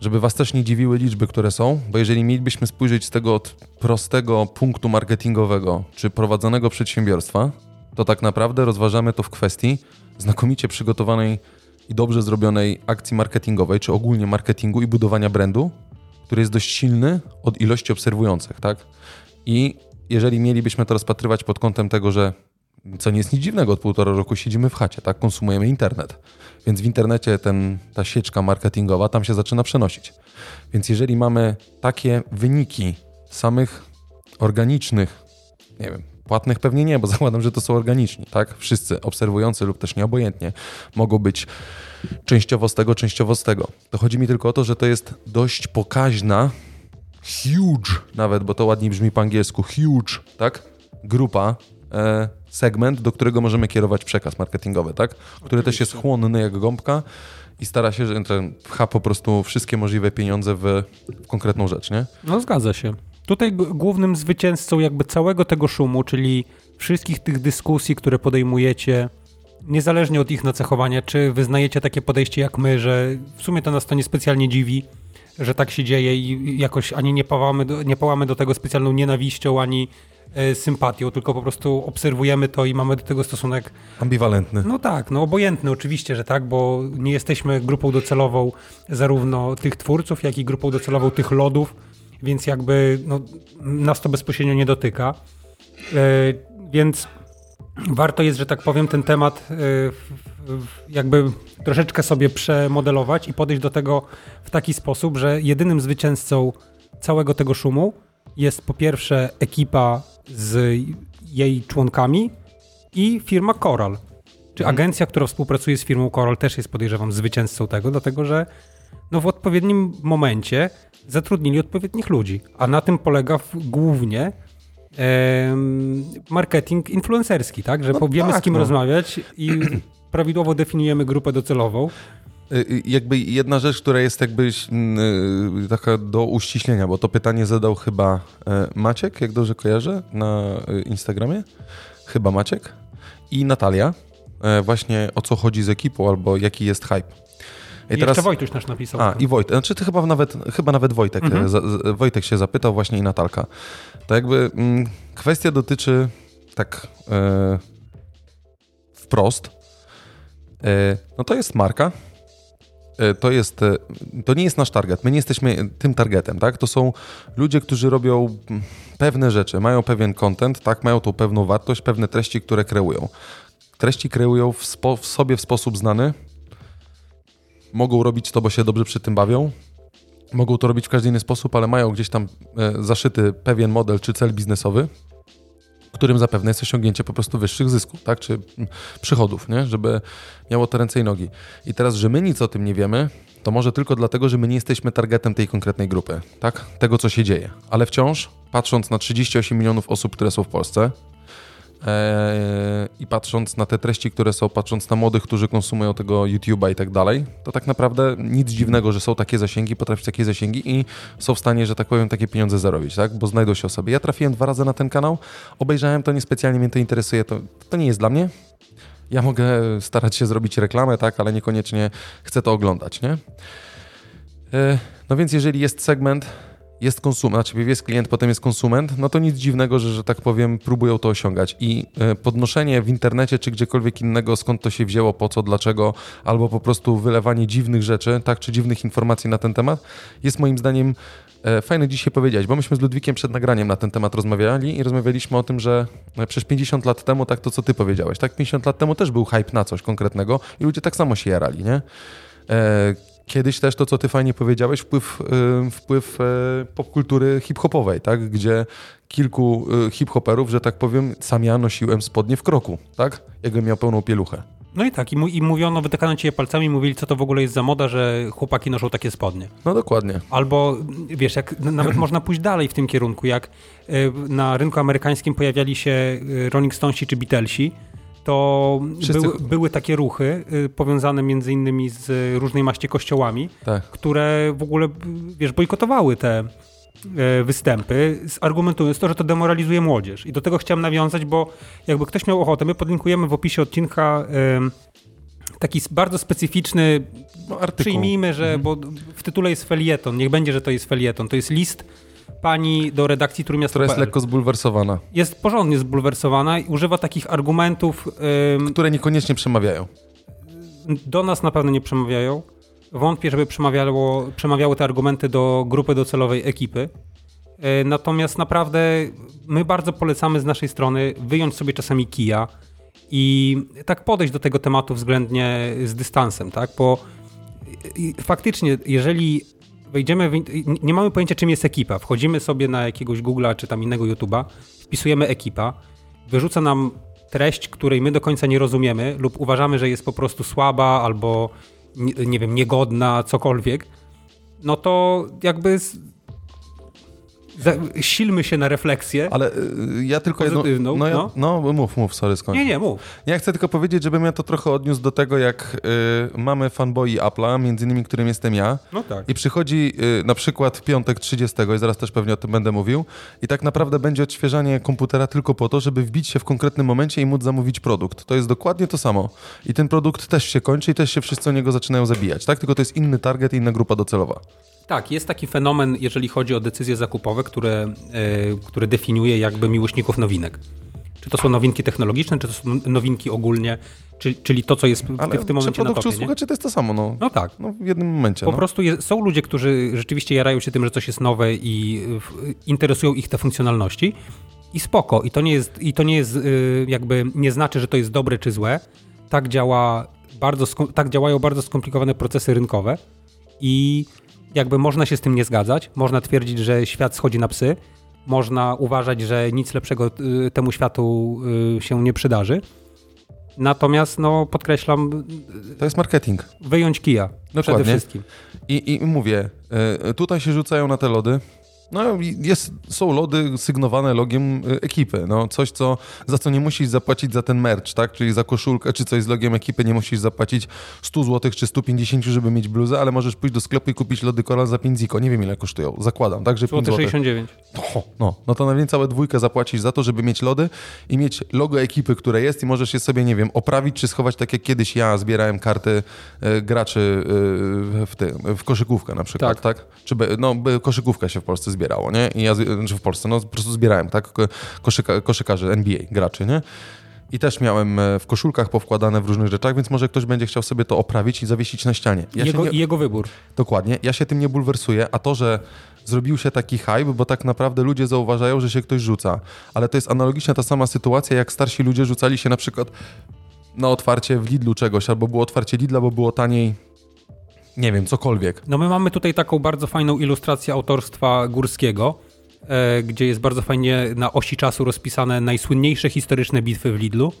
S2: żeby Was też nie dziwiły liczby, które są, bo jeżeli mielibyśmy spojrzeć z tego od prostego punktu marketingowego czy prowadzonego przedsiębiorstwa, to tak naprawdę rozważamy to w kwestii znakomicie przygotowanej i dobrze zrobionej akcji marketingowej, czy ogólnie marketingu i budowania brandu, który jest dość silny od ilości obserwujących, tak? I jeżeli mielibyśmy to rozpatrywać pod kątem tego, że co nie jest nic dziwnego, od półtora roku siedzimy w chacie, tak? Konsumujemy internet. Więc w internecie ten, ta sieczka marketingowa tam się zaczyna przenosić. Więc jeżeli mamy takie wyniki samych organicznych, nie wiem, płatnych pewnie nie, bo zakładam, że to są organiczni, tak? Wszyscy obserwujący lub też nieobojętnie mogą być częściowo z tego, częściowo z tego. To chodzi mi tylko o to, że to jest dość pokaźna, huge nawet, bo to ładniej brzmi po angielsku, huge, tak? Grupa e, segment, do którego możemy kierować przekaz marketingowy, tak? Który też jest chłonny jak gąbka i stara się, że pcha po prostu wszystkie możliwe pieniądze w, w konkretną rzecz, nie?
S3: No zgadza się. Tutaj głównym zwycięzcą jakby całego tego szumu, czyli wszystkich tych dyskusji, które podejmujecie, niezależnie od ich nacechowania, czy wyznajecie takie podejście jak my, że w sumie to nas to niespecjalnie dziwi, że tak się dzieje i jakoś ani nie pałamy do, nie pałamy do tego specjalną nienawiścią, ani E, sympatią, tylko po prostu obserwujemy to i mamy do tego stosunek.
S2: Ambiwalentny.
S3: No tak, no obojętny oczywiście, że tak, bo nie jesteśmy grupą docelową zarówno tych twórców, jak i grupą docelową tych lodów, więc jakby no, nas to bezpośrednio nie dotyka. E, więc warto jest, że tak powiem, ten temat e, jakby troszeczkę sobie przemodelować i podejść do tego w taki sposób, że jedynym zwycięzcą całego tego szumu jest po pierwsze ekipa z jej członkami i firma Coral. Czy mhm. agencja, która współpracuje z firmą Coral też jest, podejrzewam, zwycięzcą tego, dlatego że no, w odpowiednim momencie zatrudnili odpowiednich ludzi. A na tym polega głównie marketing influencerski, tak? Że no powiemy tak, z kim no. rozmawiać i prawidłowo definiujemy grupę docelową.
S2: Y, y, jakby jedna rzecz, która jest jakby y, taka do uściślenia, bo to pytanie zadał chyba e, Maciek, jak dobrze kojarzę, na Instagramie. Chyba Maciek. I Natalia. E, właśnie o co chodzi z ekipą, albo jaki jest hype.
S3: I, I teraz... jeszcze Wojtuś nasz napisał.
S2: A, i Wojtek. Znaczy to chyba nawet, chyba nawet Wojtek, mhm. z, Wojtek się zapytał właśnie i Natalka. To jakby mm, kwestia dotyczy tak e, wprost. E, no to jest marka, E, to jest, e, to nie jest nasz target. My nie jesteśmy tym targetem, tak? To są ludzie, którzy robią pewne rzeczy, mają pewien content, tak? Mają tą pewną wartość, pewne treści, które kreują. Treści kreują w, spo, w sobie w sposób znany. Mogą robić to, bo się dobrze przy tym bawią. Mogą to robić w każdy inny sposób, ale mają gdzieś tam e, zaszyty pewien model czy cel biznesowy którym zapewne jest osiągnięcie po prostu wyższych zysków, tak, czy przychodów, nie? żeby miało to ręce i nogi. I teraz, że my nic o tym nie wiemy, to może tylko dlatego, że my nie jesteśmy targetem tej konkretnej grupy, tak? Tego, co się dzieje. Ale wciąż, patrząc na 38 milionów osób, które są w Polsce, i patrząc na te treści, które są, patrząc na młodych, którzy konsumują tego YouTube'a i tak dalej, to tak naprawdę nic dziwnego, że są takie zasięgi, potrafią takie zasięgi i są w stanie, że tak powiem, takie pieniądze zarobić, tak? Bo znajdą się osoby. Ja trafiłem dwa razy na ten kanał, obejrzałem to, niespecjalnie mnie to interesuje, to, to nie jest dla mnie. Ja mogę starać się zrobić reklamę, tak, ale niekoniecznie chcę to oglądać, nie? Eee, no więc jeżeli jest segment, jest konsument, znaczy jest klient, potem jest konsument, no to nic dziwnego, że, że tak powiem, próbują to osiągać. I e, podnoszenie w internecie czy gdziekolwiek innego, skąd to się wzięło, po co, dlaczego, albo po prostu wylewanie dziwnych rzeczy, tak, czy dziwnych informacji na ten temat, jest moim zdaniem E, fajne dzisiaj powiedziałeś, bo myśmy z Ludwikiem przed nagraniem na ten temat rozmawiali i rozmawialiśmy o tym, że e, przecież 50 lat temu, tak to co ty powiedziałeś, tak 50 lat temu też był hype na coś konkretnego i ludzie tak samo się jarali, nie? Kiedyś też to, co ty fajnie powiedziałeś, wpływ, e, wpływ e, popkultury hip-hopowej, tak? Gdzie kilku e, hip-hoperów, że tak powiem, sam ja nosiłem spodnie w kroku, tak? Jakbym miał pełną pieluchę.
S3: No i tak, i, mu, i mówiono, wytykano cię palcami, mówili, co to w ogóle jest za moda, że chłopaki noszą takie spodnie.
S2: No dokładnie.
S3: Albo, wiesz, jak nawet można pójść dalej w tym kierunku, jak y, na rynku amerykańskim pojawiali się y, Rolling Stonesi czy Beatlesi, to były, były takie ruchy y, powiązane między innymi z y, różnej maści kościołami,
S2: Tak.
S3: które w ogóle, wiesz, bojkotowały te e, występy, argumentując to, że to demoralizuje młodzież. I do tego chciałem nawiązać, bo jakby ktoś miał ochotę, my podlinkujemy w opisie odcinka em, taki bardzo specyficzny,
S2: No, artykuł.
S3: przyjmijmy, że, bo w tytule jest felieton, niech będzie, że to jest felieton, to jest list pani do redakcji Trójmiasta
S2: Która jest lekko zbulwersowana.
S3: Jest porządnie zbulwersowana i używa takich argumentów, em,
S2: Które niekoniecznie przemawiają.
S3: do nas na pewno nie przemawiają. Wątpię, żeby przemawiało, przemawiały te argumenty do grupy docelowej ekipy. E, Natomiast naprawdę my bardzo polecamy z naszej strony wyjąć sobie czasami kija i tak podejść do tego tematu względnie z dystansem, tak? Bo i- faktycznie, jeżeli wejdziemy, w, nie mamy pojęcia czym jest ekipa, wchodzimy sobie na jakiegoś Google'a czy tam innego YouTube'a, wpisujemy ekipa, wyrzuca nam treść, której my do końca nie rozumiemy lub uważamy, że jest po prostu słaba albo nie, nie wiem, niegodna, cokolwiek, no to jakby silmy się na refleksję.
S2: Ale y, ja tylko jedno...
S3: Pozytywną,
S2: No, ja,
S3: no.
S2: no. mów, mów, sorry, skończ.
S3: Nie, nie, mów.
S2: Ja chcę tylko powiedzieć, żebym ja to trochę odniósł do tego, jak y, mamy fanboi Apple'a, między innymi którym jestem ja.
S3: No tak.
S2: I przychodzi y, na przykład w piątek 30, i zaraz też pewnie o tym będę mówił, i tak naprawdę będzie odświeżanie komputera tylko po to, żeby wbić się w konkretnym momencie i móc zamówić produkt. To jest dokładnie to samo. I ten produkt też się kończy i też się wszyscy o niego zaczynają zabijać, tak? Tylko to jest inny target inna grupa docelowa.
S3: Tak, jest taki fenomen, jeżeli chodzi o decyzje zakupowe, które, e, które definiuje jakby miłośników nowinek. Czy to są nowinki technologiczne, czy to są nowinki ogólnie, czy, czyli to, co jest w,
S2: Ale
S3: w tym momencie na topie.
S2: Usługa, czy to jest to samo, no.
S3: No tak.
S2: No, w jednym momencie.
S3: Po
S2: no.
S3: prostu je, są ludzie, którzy rzeczywiście jarają się tym, że coś jest nowe i w, interesują ich te funkcjonalności. I spoko. I to nie jest, i to nie jest y, jakby, nie znaczy, że to jest dobre czy złe. Tak, działa bardzo, tak działają bardzo skomplikowane procesy rynkowe i jakby można się z tym nie zgadzać. Można twierdzić, że świat schodzi na psy. Można uważać, że nic lepszego y, temu światu y, się nie przydarzy. Natomiast, no, podkreślam,
S2: To jest marketing.
S3: wyjąć kija przede
S2: Dokładnie.
S3: wszystkim.
S2: I, I mówię, e, tutaj się rzucają na te lody. No jest, są lody sygnowane logiem e, ekipy. No, coś, co, za co nie musisz zapłacić za ten merch, tak? Czyli za koszulkę, czy coś z logiem ekipy nie musisz zapłacić 100 zł czy 150, żeby mieć bluzę, ale możesz pójść do sklepu i kupić lody Koral za 5 ziko. Nie wiem ile kosztują. Zakładam, tak? Że 5
S3: Złote
S2: zł.
S3: 69.
S2: No, no, to na całe dwójkę zapłacisz za to, żeby mieć lody i mieć logo ekipy, które jest i możesz je sobie, nie wiem, oprawić czy schować tak jak kiedyś ja zbierałem karty e, graczy e, w, tym, w koszykówkę na przykład, tak? Czy be, no, by koszykówkę się w Polsce zbierało, nie? I ja, z- czy w Polsce, no po prostu zbierałem, tak? Ko- Koszyka, koszykarzy, NBA, graczy, nie? I też miałem e, w koszulkach powkładane w różnych rzeczach, więc może ktoś będzie chciał sobie to oprawić i zawiesić na ścianie. Ja
S3: jego,
S2: nie-
S3: I jego wybór.
S2: Dokładnie. Ja się tym nie bulwersuję, a to, że zrobił się taki hype, bo tak naprawdę ludzie zauważają, że się ktoś rzuca. Ale to jest analogicznie ta sama sytuacja, jak starsi ludzie rzucali się na przykład na otwarcie w Lidlu czegoś, albo było otwarcie Lidla, bo było taniej, nie wiem, cokolwiek.
S3: No my mamy tutaj taką bardzo fajną ilustrację autorstwa Górskiego, gdzie jest bardzo fajnie na osi czasu rozpisane najsłynniejsze historyczne bitwy w Lidlu.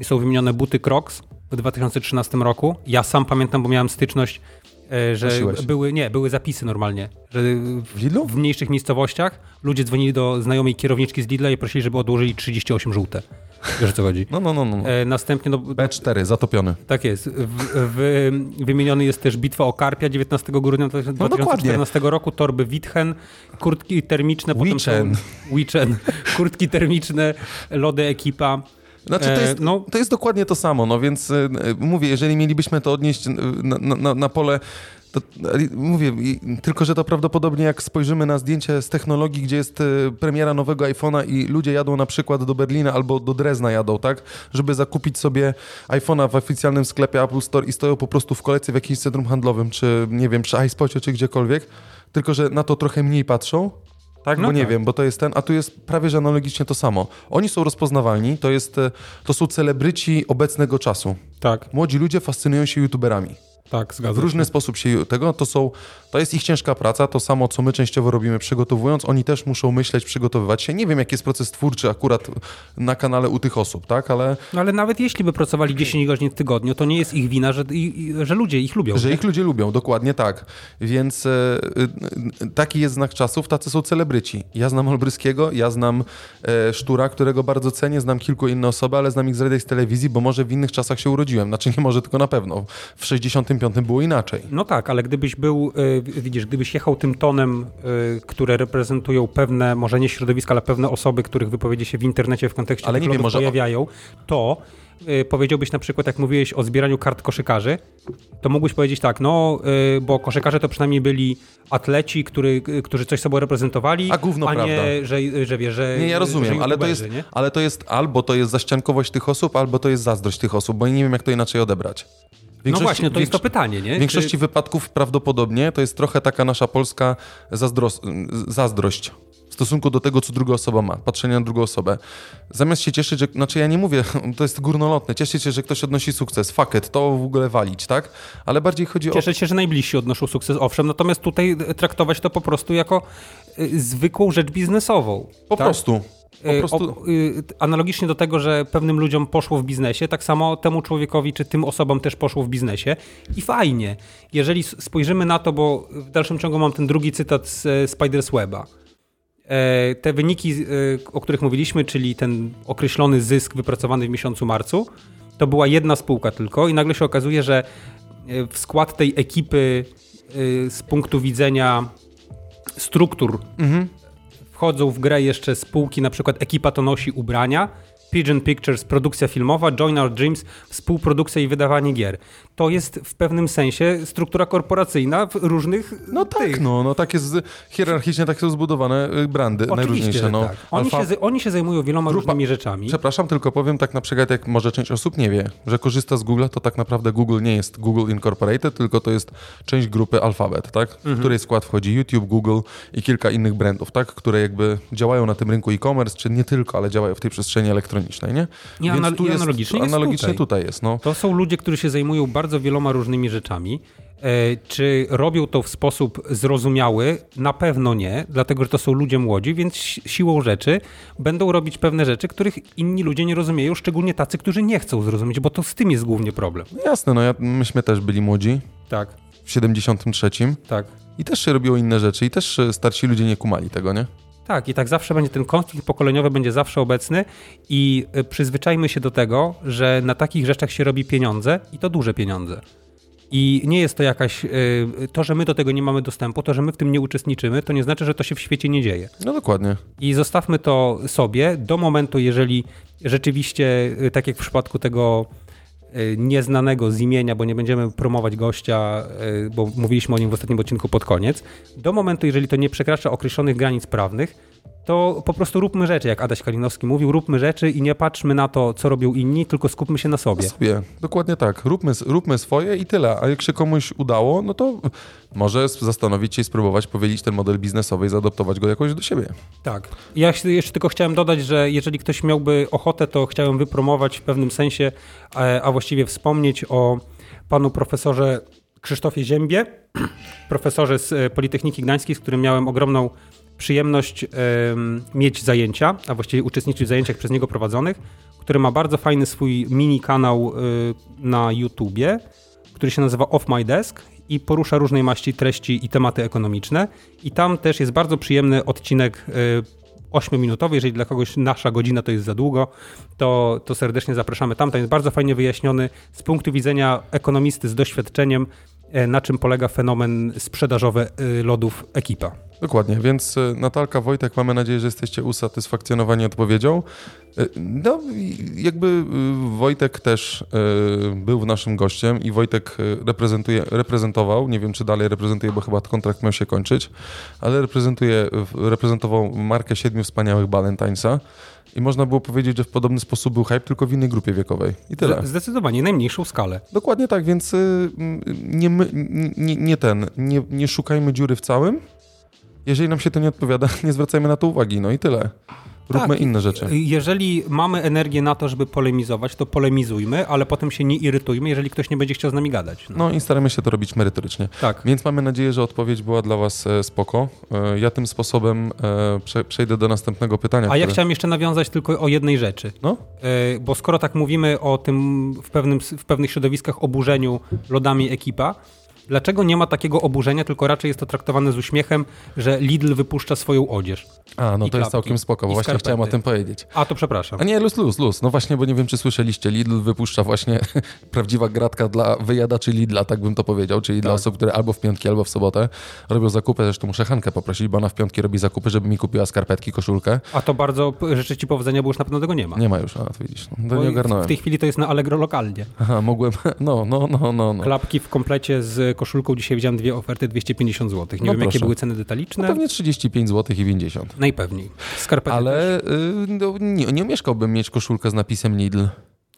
S3: I są wymienione buty Crocs w 2013 roku. Ja sam pamiętam, bo miałem styczność, e, że
S2: Nosiłeś?
S3: były, nie, były zapisy normalnie, że
S2: W Lidlu?
S3: w mniejszych miejscowościach ludzie dzwonili do znajomej kierowniczki z Lidla i prosili, żeby odłożyli 38 żółte. Wiesz o co chodzi?
S2: No, no, no, no.
S3: E, następnie no,
S2: B4, zatopiony.
S3: tak jest. W, w, wymieniony jest też bitwa o Karpia 19 grudnia 2014 roku, torby Witchen, kurtki termiczne, potem
S2: Wichen.
S3: są Wichen, kurtki termiczne, lody ekipa.
S2: Znaczy, to
S3: E,
S2: jest,
S3: no-
S2: to jest dokładnie to samo, no więc y, mówię, jeżeli mielibyśmy to odnieść na, na, na, pole, to y, mówię, tylko że to prawdopodobnie jak spojrzymy na zdjęcie z technologii, gdzie jest premiera nowego iPhone'a i ludzie jadą na przykład do Berlina albo do Drezna jadą, tak, żeby zakupić sobie iPhone'a w oficjalnym sklepie Apple Store i stoją po prostu w kolejce w jakimś centrum handlowym, czy nie wiem, przy iSpocie, czy gdziekolwiek, tylko że na to trochę mniej patrzą. Tak,
S3: No
S2: bo nie
S3: tak.
S2: wiem, bo to jest ten, a tu jest prawie że analogicznie to samo. Oni są rozpoznawalni, to, jest, e, to są celebryci obecnego czasu.
S3: Tak,
S2: Młodzi ludzie fascynują się youtuberami.
S3: Tak,
S2: W
S3: zgadzam
S2: różny
S3: się.
S2: sposób się tego, to są, to jest ich ciężka praca, to samo, co my częściowo robimy przygotowując, oni też muszą myśleć, przygotowywać się. Nie wiem, jaki jest proces twórczy akurat na kanale u tych osób, tak, ale
S3: No ale nawet jeśli by pracowali 10 godzin w tygodniu, to nie jest ich wina, że, i, że ludzie ich lubią.
S2: że
S3: nie?
S2: ich ludzie lubią, dokładnie tak. Więc e, e, taki jest znak czasów, tacy są celebryci. Ja znam Olbryskiego, ja znam e, Sztura, którego bardzo cenię, znam kilku innych osób, ale znam ich z radia z telewizji, bo może w innych czasach się urodziłem. Znaczy nie może, tylko na pewno. W 65 było inaczej.
S3: No tak, ale gdybyś był, y, widzisz, gdybyś jechał tym tonem, y, które reprezentują pewne, może nie środowiska, ale pewne osoby, których wypowiedzi się w internecie w kontekście
S2: Ale nie wiem, może
S3: pojawiają, to y, powiedziałbyś na przykład, jak mówiłeś o zbieraniu kart koszykarzy, to mógłbyś powiedzieć tak, no, bo koszykarze to przynajmniej byli atleci, który, którzy coś sobą reprezentowali,
S2: A gówno
S3: a
S2: prawda.
S3: nie, że, że wie, że
S2: Nie, ja rozumiem, ale to, jest,
S3: nie?
S2: ale to jest albo to jest zaściankowość tych osób, albo to jest zazdrość tych osób, bo nie wiem, jak to inaczej odebrać.
S3: No właśnie, to jest to pytanie, nie?
S2: W większości
S3: Czy-
S2: wypadków prawdopodobnie to jest trochę taka nasza polska zazdros- zazdrość w stosunku do tego, co druga osoba ma, patrzenie na drugą osobę. Zamiast się cieszyć, że, znaczy ja nie mówię, to jest górnolotne, cieszyć się, że ktoś odnosi sukces, fuck it, to w ogóle walić, tak? Ale bardziej chodzi o...
S3: Cieszę się, że najbliżsi odnoszą sukces, owszem, natomiast tutaj traktować to po prostu jako y, zwykłą rzecz biznesową.
S2: Po
S3: tak?
S2: prostu. Po
S3: Y,
S2: prostu...
S3: o- y, analogicznie do tego, że pewnym ludziom poszło w biznesie, tak samo temu człowiekowi czy tym osobom też poszło w biznesie i fajnie. Jeżeli spojrzymy na to, bo w dalszym ciągu mam ten drugi cytat z e, Spider's Weba. E, Te wyniki, e, o których mówiliśmy, czyli ten określony zysk wypracowany w miesiącu marcu, to była jedna spółka tylko i nagle się okazuje, że w skład tej ekipy z punktu widzenia struktur wchodzą w grę jeszcze spółki, na przykład ekipa to nosi ubrania, Pigeon Pictures, produkcja filmowa, Join Our Dreams, współprodukcja i wydawanie gier. To jest w pewnym sensie struktura korporacyjna w różnych
S2: No tak,
S3: tych.
S2: no, no tak jest, hierarchicznie tak są zbudowane y, brandy
S3: Oczywiście,
S2: najróżniejsze. no.
S3: tak. Oni,
S2: Alfa-
S3: się, oni się zajmują wieloma
S2: Grupa-
S3: różnymi rzeczami.
S2: Przepraszam, tylko powiem tak na przykład, jak może część osób nie wie, że korzysta z Google, to tak naprawdę Google nie jest Google Incorporated, tylko to jest część grupy Alphabet, tak?
S3: Mhm.
S2: W której skład wchodzi YouTube, Google i kilka innych brandów, tak? Które jakby działają na tym rynku e-commerce, czy nie tylko, ale działają w tej przestrzeni elektronicznej, nie?
S3: I anal- i analogicznie jest
S2: analogicznie
S3: tutaj.
S2: tutaj jest, no.
S3: To są ludzie, którzy się zajmują bardzo wieloma różnymi rzeczami. E, czy robią to w sposób zrozumiały? Na pewno nie, dlatego że to są ludzie młodzi, więc si- siłą rzeczy będą robić pewne rzeczy, których inni ludzie nie rozumieją, szczególnie tacy, którzy nie chcą zrozumieć, bo to z tym jest głównie problem.
S2: no jasne, no ja, myśmy też byli młodzi
S3: Tak,
S2: w 73
S3: tak.
S2: i też się robiło inne rzeczy i też starsi ludzie nie kumali tego, nie?
S3: Tak, i tak zawsze będzie ten konflikt pokoleniowy będzie zawsze obecny i y, przyzwyczajmy się do tego, że na takich rzeczach się robi pieniądze i to duże pieniądze. I nie jest to jakaś. y, To, że my do tego nie mamy dostępu, to, że my w tym nie uczestniczymy, to nie znaczy, że to się w świecie nie dzieje.
S2: No dokładnie.
S3: I zostawmy to sobie do momentu, jeżeli rzeczywiście, y, tak jak w przypadku tego nieznanego z imienia, bo nie będziemy promować gościa, y, bo mówiliśmy o nim w ostatnim odcinku pod koniec, do momentu, jeżeli to nie przekracza określonych granic prawnych, to po prostu róbmy rzeczy, jak Adaś Kalinowski mówił, róbmy rzeczy i nie patrzmy na to, co robią inni, tylko skupmy się na sobie.
S2: sobie. Dokładnie tak. Róbmy, róbmy swoje i tyle. A jak się komuś udało, no to może zastanowić się i spróbować powielić ten model biznesowy i zaadoptować go jakoś do siebie.
S3: Tak. Ja jeszcze tylko chciałem dodać, że jeżeli ktoś miałby ochotę, to chciałem wypromować w pewnym sensie, e, a właściwie wspomnieć o panu profesorze Krzysztofie Ziębie, profesorze z e, Politechniki Gdańskiej, z którym miałem ogromną przyjemność em, mieć zajęcia, a właściwie uczestniczyć w zajęciach przez niego prowadzonych, który ma bardzo fajny swój mini kanał y, na YouTubie, który się nazywa Off My Desk i porusza różnej maści treści i tematy ekonomiczne. I tam też jest bardzo przyjemny odcinek y, 8-minutowy. Jeżeli dla kogoś nasza godzina to jest za długo, to, to serdecznie zapraszamy tam. Tam jest bardzo fajnie wyjaśniony z punktu widzenia ekonomisty z doświadczeniem, na czym polega fenomen sprzedażowy y, lodów ekipa.
S2: Dokładnie, więc y, Natalka, Wojtek, mamy nadzieję, że jesteście usatysfakcjonowani odpowiedzią. No, jakby Wojtek też był naszym gościem i Wojtek reprezentuje, reprezentował, nie wiem czy dalej reprezentuje, bo chyba kontrakt miał się kończyć, ale reprezentuje, reprezentował markę Siedmiu Wspaniałych Balentinesa i można było powiedzieć, że w podobny sposób był hype, tylko w innej grupie wiekowej. I tyle.
S3: Zdecydowanie, najmniejszą skalę.
S2: Dokładnie tak, więc y, nie, my, nie, nie ten, nie, nie szukajmy dziury w całym, Jeżeli nam się to nie odpowiada, nie zwracajmy na to uwagi, no i tyle. Róbmy
S3: Tak,
S2: inne rzeczy.
S3: Jeżeli mamy energię na to, żeby polemizować, to polemizujmy, ale potem się nie irytujmy, jeżeli ktoś nie będzie chciał z nami gadać. No.
S2: No i staramy się to robić merytorycznie.
S3: Tak.
S2: Więc mamy nadzieję, że odpowiedź była dla Was e, spoko. E, Ja tym sposobem e, prze, przejdę do następnego pytania.
S3: A ja
S2: które-
S3: chciałem jeszcze nawiązać tylko o jednej rzeczy.
S2: No,
S3: Bo skoro tak mówimy o tym w, pewnym, w pewnych środowiskach oburzeniu lodami ekipa, dlaczego nie ma takiego oburzenia, tylko raczej jest to traktowane z uśmiechem, że Lidl wypuszcza swoją odzież?
S2: a no to jest całkiem spoko, bo właśnie
S3: skarpety.
S2: chciałem o tym powiedzieć.
S3: A to przepraszam.
S2: A nie, luz, luz, luz. No właśnie, bo nie wiem, czy słyszeliście, Lidl wypuszcza właśnie prawdziwa gratka dla wyjadaczy Lidla, tak bym to powiedział, czyli dla osób, które albo w piątki, albo w sobotę robią zakupy. Zresztą muszę Hankę poprosić, bo ona w piątki robi zakupy, żeby mi kupiła skarpetki, koszulkę.
S3: A to bardzo życzę ci powodzenia, bo już na pewno tego nie ma.
S2: Nie ma już, a to widzisz, no, to nie
S3: w-
S2: ogarnąłem.
S3: w tej chwili to jest na Allegro lokalnie.
S2: Aha, mogłem, no, no, no, no. no.
S3: Klapki w komplecie z koszulką. Dzisiaj widziałem dwie oferty, 250 zł. Nie
S2: No
S3: wiem, jakie
S2: proszę.
S3: były ceny
S2: No
S3: detaliczne.
S2: pewnie 35 zł i 50.
S3: Najpewniej. Skarpety.
S2: Ale y, no, nie, nie mieszkałbym mieć koszulkę z napisem Lidl.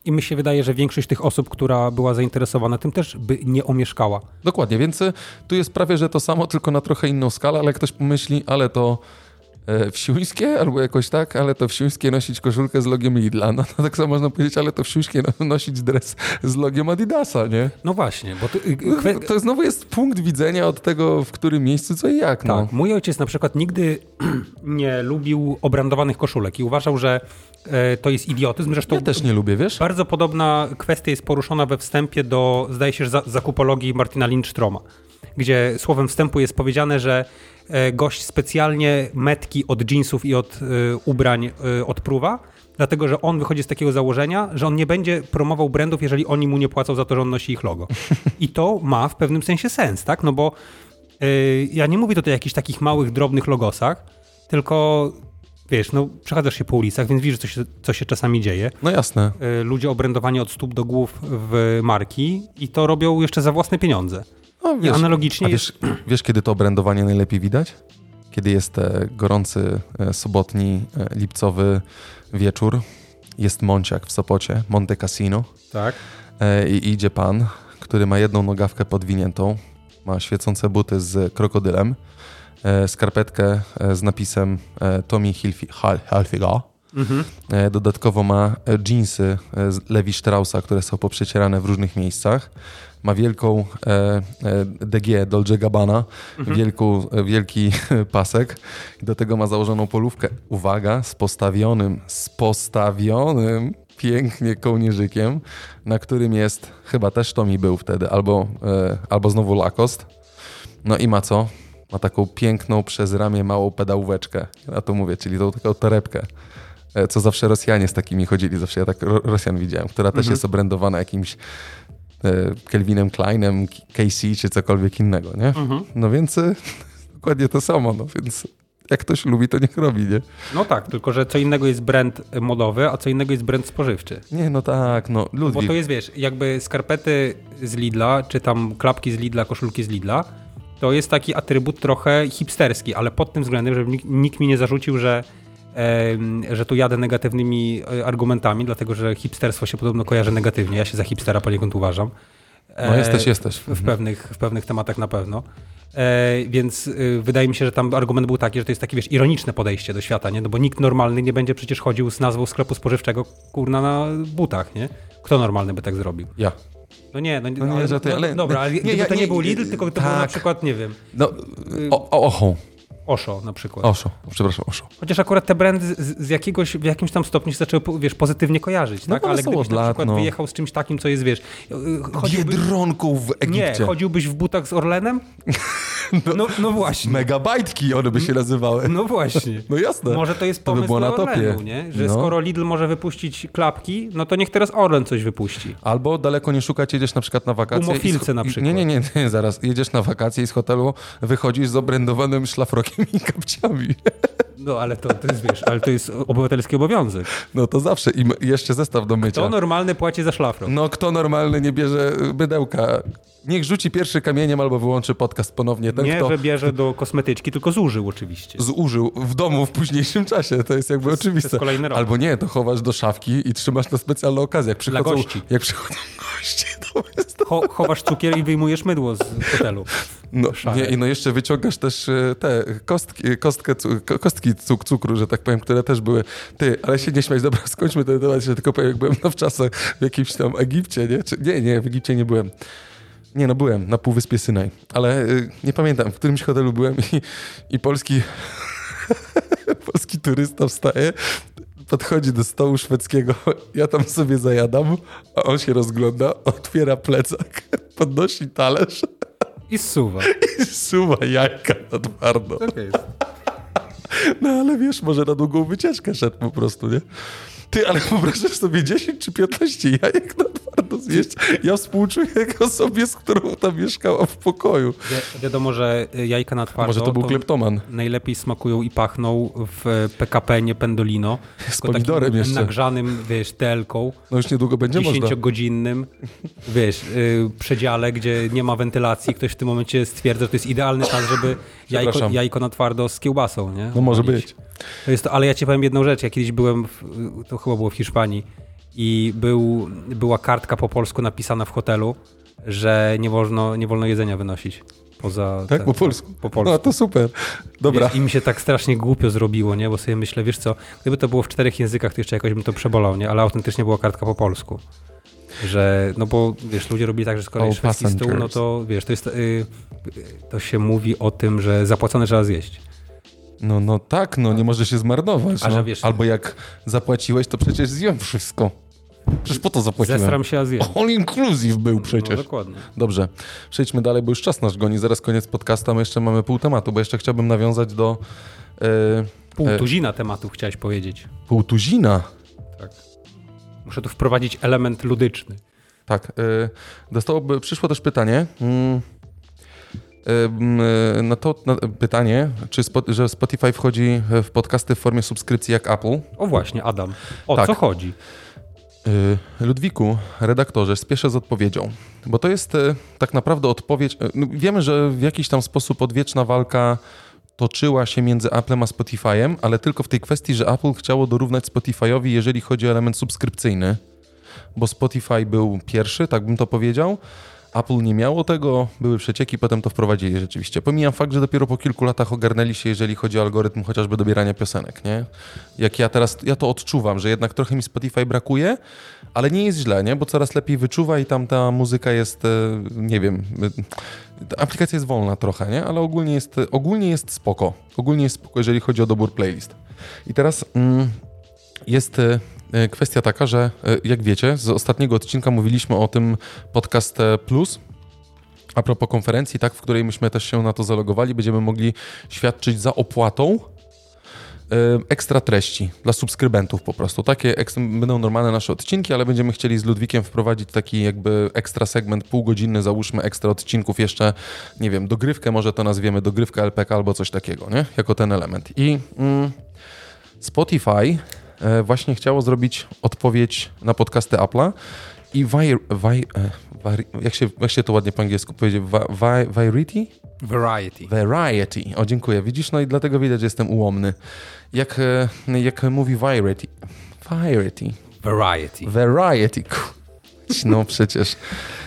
S3: I mi się wydaje, że większość tych osób, która była zainteresowana tym też by nie omieszkała.
S2: Dokładnie, więc y, tu jest prawie, że to samo, tylko na trochę inną skalę, ale ktoś pomyśli, ale to wsiuńskie albo jakoś tak, ale to wsiuńskie nosić koszulkę z logiem Lidla. No to tak samo można powiedzieć, ale to wsiuńskie no, nosić dres z logiem Adidasa, nie?
S3: No właśnie, bo to, y,
S2: No,
S3: kwe-
S2: To znowu jest punkt widzenia od tego, w którym miejscu, co i jak. No.
S3: Tak, mój ojciec na przykład nigdy nie lubił obrandowanych koszulek i uważał, że e, to jest idiotyzm. Zresztą
S2: Ja też nie lubię, wiesz?
S3: bardzo podobna kwestia jest poruszona we wstępie do, zdaje się, zakupologii Martina Lindstroma, gdzie słowem wstępu jest powiedziane, że e, gość specjalnie metki od jeansów i od e, ubrań e, odpruwa, dlatego że on wychodzi z takiego założenia, że on nie będzie promował brandów, jeżeli oni mu nie płacą za to, że on nosi ich logo. I to ma w pewnym sensie sens, tak? No bo Yy, ja nie mówię tutaj o jakichś takich małych, drobnych logosach, tylko wiesz, no przechadzasz się po ulicach, więc widzisz, co się, co się czasami dzieje.
S2: No jasne.
S3: Ludzie obrędowani od stóp do głów w marki i to robią jeszcze za własne pieniądze.
S2: No,
S3: I
S2: wiesz,
S3: analogicznie
S2: wiesz, wiesz, kiedy to brandowanie najlepiej widać? Kiedy jest e, gorący, e, sobotni, e, lipcowy wieczór, jest Monciak w Sopocie, Monte Cassino
S3: tak.
S2: i idzie pan, który ma jedną nogawkę podwiniętą, ma świecące buty z krokodylem, skarpetkę z napisem Tommy Hilfiger,
S3: Mhm.
S2: Dodatkowo ma jeansy z Levi Straussa, które są poprzecierane w różnych miejscach. Ma wielką e, e, DG Dolce Gabbana, wielką, e, wielki pasek. I do tego ma założoną polówkę. Uwaga, z postawionym, z postawionym pięknie kołnierzykiem, na którym jest, chyba też to mi był wtedy, albo, albo znowu Lacoste. No i ma co? Ma taką piękną przez ramię małą pedałóweczkę. Ja to mówię, czyli tą taką torebkę. Co zawsze Rosjanie z takimi chodzili, zawsze ja tak Ro- Rosjan widziałem, która też jest obrędowana jakimś Kelvinem Kleinem, KC czy cokolwiek innego, nie? No więc e, dokładnie to samo, no więc jak ktoś lubi, to niech robi, nie?
S3: No tak, tylko że co innego jest brand modowy, a co innego jest brand spożywczy.
S2: Nie, no tak, no
S3: Bo
S2: Ludwik.
S3: to jest, wiesz, jakby skarpety z Lidla, czy tam klapki z Lidla, koszulki z Lidla, to jest taki atrybut trochę hipsterski, ale pod tym względem, żeby nikt, mi nie zarzucił, że, że tu jadę negatywnymi e, argumentami, dlatego że hipsterstwo się podobno kojarzy negatywnie. Ja się za hipstera poniekąd uważam.
S2: No jesteś, jesteś.
S3: W, w, pewnych, w pewnych tematach na pewno. E, więc y, wydaje mi się, że tam argument był taki, że to jest takie, wiesz, ironiczne podejście do świata, nie? No bo nikt normalny nie będzie przecież chodził z nazwą sklepu spożywczego, kurna, na butach, nie? Kto normalny by tak zrobił?
S2: Ja.
S3: No nie, no,
S2: No nie,
S3: ale,
S2: ty-
S3: no,
S2: ale-
S3: dobra, ale
S2: nie, ja-
S3: to nie,
S2: nie-
S3: był Lidl, tylko to był na
S2: tak.
S3: przykład, nie wiem,
S2: No, o, o, ocho.
S3: Osho na przykład.
S2: Oszo, przepraszam, Oszo.
S3: Chociaż akurat te brandy z, z jakiegoś, w jakimś tam stopniu się zaczęły, wiesz, pozytywnie kojarzyć,
S2: No
S3: tak? Ale gdybyś na przykład
S2: no.
S3: wyjechał z czymś takim, co jest, wiesz, chodziłby,
S2: Biedronką w
S3: nie,
S2: Egipcie.
S3: chodziłbyś w butach z Orlenem? No, no właśnie.
S2: Megabajtki one by się nazywały.
S3: No właśnie.
S2: No jasne.
S3: Może to jest
S2: To by
S3: pomysł
S2: było
S3: do
S2: na topie.
S3: Orlenu, nie? Że
S2: No.
S3: skoro Lidl może wypuścić klapki, no to niech teraz Orlen coś wypuści.
S2: Albo daleko nie szukać, jedziesz na przykład na wakacje.
S3: Umofilce na przykład.
S2: Nie, nie, nie, nie, zaraz. Jedziesz na wakacje i z hotelu wychodzisz z obrędowanym szlafrokiem i kapciami.
S3: No ale to, to jest, wiesz, ale to jest obywatelski obowiązek.
S2: No to zawsze. I jeszcze zestaw do mycia.
S3: To normalny płaci za szlafrok.
S2: No kto normalny nie bierze y, mydełka? Niech rzuci pierwszy kamieniem albo wyłączy podcast ponownie. Ten,
S3: nie,
S2: kto
S3: że bierze do kosmetyczki, tylko zużył oczywiście.
S2: zużył w domu w późniejszym czasie. To jest jakby
S3: Przez-
S2: oczywiste.
S3: przez kolejny rok.
S2: Albo nie, to chowasz do szafki i trzymasz na specjalną okazję. Jak przychodzą,
S3: gości.
S2: jak przychodzą goście,
S3: chowasz cukier i wyjmujesz mydło z hotelu.
S2: No, nie, i no jeszcze wyciągasz też e, te kostki, kostkę, kostki cuk, cukru, że tak powiem, które też były. Ty, ale się nie śmiać, dobra, skończmy ten temat, że tylko powiem, jak byłem na wczasach w jakimś tam Egipcie, nie? Czy, nie, nie, w Egipcie nie byłem. Nie, no byłem na Półwyspie Synaj, ale y, nie pamiętam, w którymś hotelu byłem i, i polski, polski turysta wstaje, podchodzi do stołu szwedzkiego, ja tam sobie zajadam, a on się rozgląda, otwiera plecak, podnosi talerz
S3: I zsuwa.
S2: i suwa jajka na twardo. No ale wiesz, może na długą wycieczkę szedł po prostu, nie? Ty, ale wyobrażasz sobie 10 czy 15 jajek na twardo zjeść? Ja współczuję osobie, z którą tam mieszkała w pokoju.
S3: Wi- wiadomo, że y, jajka na twardo
S2: Może to był kleptoman.
S3: najlepiej smakują i pachną w PKP, nie Pendolino.
S2: Z pomidorem jeszcze.
S3: nagrzanym, wiesz, telką.
S2: No już niedługo będzie można.
S3: 10-godzinnym, wiesz, y, przedziale, gdzie nie ma wentylacji. Ktoś w tym momencie stwierdza, że to jest idealny czas, żeby jajko, jajko na twardo z kiełbasą, nie?
S2: No może być.
S3: To jest to, ale ja ci powiem jedną rzecz. Ja kiedyś byłem, w, to chyba było w Hiszpanii i był, była kartka po polsku napisana w hotelu, że nie wolno, nie wolno jedzenia wynosić. Poza
S2: Tak,
S3: te-
S2: po polsku.
S3: Po polsku.
S2: No to super. Dobra.
S3: Wiesz, I mi się tak strasznie głupio zrobiło, nie? Bo sobie myślę, wiesz co, gdyby to było w czterech językach, to jeszcze jakoś bym to przebolał, nie? Ale autentycznie była kartka po polsku. Że, no bo wiesz, ludzie robili tak, że skoro jest szwedzki stół, no to wiesz, to jest, y, to się mówi o tym, że zapłacone trzeba zjeść.
S2: No, no tak, no nie może się zmarnować. No.
S3: wiesz-
S2: Albo jak zapłaciłeś, to przecież zjem wszystko. Przecież po to zapłaciłem.
S3: Zestram się, a zjem.
S2: All inclusive był
S3: No
S2: przecież.
S3: dokładnie.
S2: Dobrze, przejdźmy dalej, bo już czas nasz goni. Zaraz koniec podcasta, my jeszcze mamy pół tematu, bo jeszcze chciałbym nawiązać do e,
S3: Pół
S2: E.
S3: tuzina tematów chciałeś powiedzieć.
S2: półtuzina.
S3: Tak. Muszę tu wprowadzić element ludyczny.
S2: Tak, e, dostało, przyszło też pytanie. Mm, na to na, pytanie, czy że Spotify wchodzi w podcasty w formie subskrypcji jak Apple.
S3: O właśnie, Adam. O
S2: Tak.
S3: co chodzi?
S2: Y, Ludwiku, redaktorze, spieszę z odpowiedzią, bo to jest y, tak naprawdę odpowiedź. y, no, Wiemy, że w jakiś tam sposób odwieczna walka toczyła się między Applem a Spotify'em, ale tylko w tej kwestii, że Apple chciało dorównać Spotify'owi, jeżeli chodzi o element subskrypcyjny, bo Spotify był pierwszy, tak bym to powiedział. Apple nie miało tego, były przecieki, potem to wprowadzili rzeczywiście. Pomijam fakt, że dopiero po kilku latach ogarnęli się, jeżeli chodzi o algorytm chociażby dobierania piosenek, nie? Jak ja teraz, ja to odczuwam, że jednak trochę mi Spotify brakuje, ale nie jest źle, nie? Bo coraz lepiej wyczuwa i tam ta muzyka jest, e, nie wiem, e, aplikacja jest wolna trochę, nie? Ale ogólnie jest, ogólnie jest spoko. Ogólnie jest spoko, jeżeli chodzi o dobór playlist. I teraz mm, jest e, e, kwestia taka, że e, jak wiecie, z ostatniego odcinka mówiliśmy o tym podcast e, Plus, a propos konferencji, tak, w której myśmy też się na to zalogowali, będziemy mogli świadczyć za opłatą e, ekstra treści dla subskrybentów po prostu. Takie będą normalne nasze odcinki, ale będziemy chcieli z Ludwikiem wprowadzić taki jakby ekstra segment półgodzinny, załóżmy ekstra odcinków jeszcze, nie wiem, dogrywkę może to nazwiemy, dogrywkę LPK albo coś takiego, nie? Jako ten element. I mm, Spotify e, właśnie chciało zrobić odpowiedź na podcasty Apple'a i Wi- Wi- e, jak, się, jak się to ładnie po angielsku powiedzie? Wi- Wi- Variety?
S3: Variety.
S2: Variety. O, dziękuję. Widzisz, no i dlatego widać, że jestem ułomny. Jak, e, jak mówi Variety. Variety.
S3: Variety.
S2: Variety. No przecież.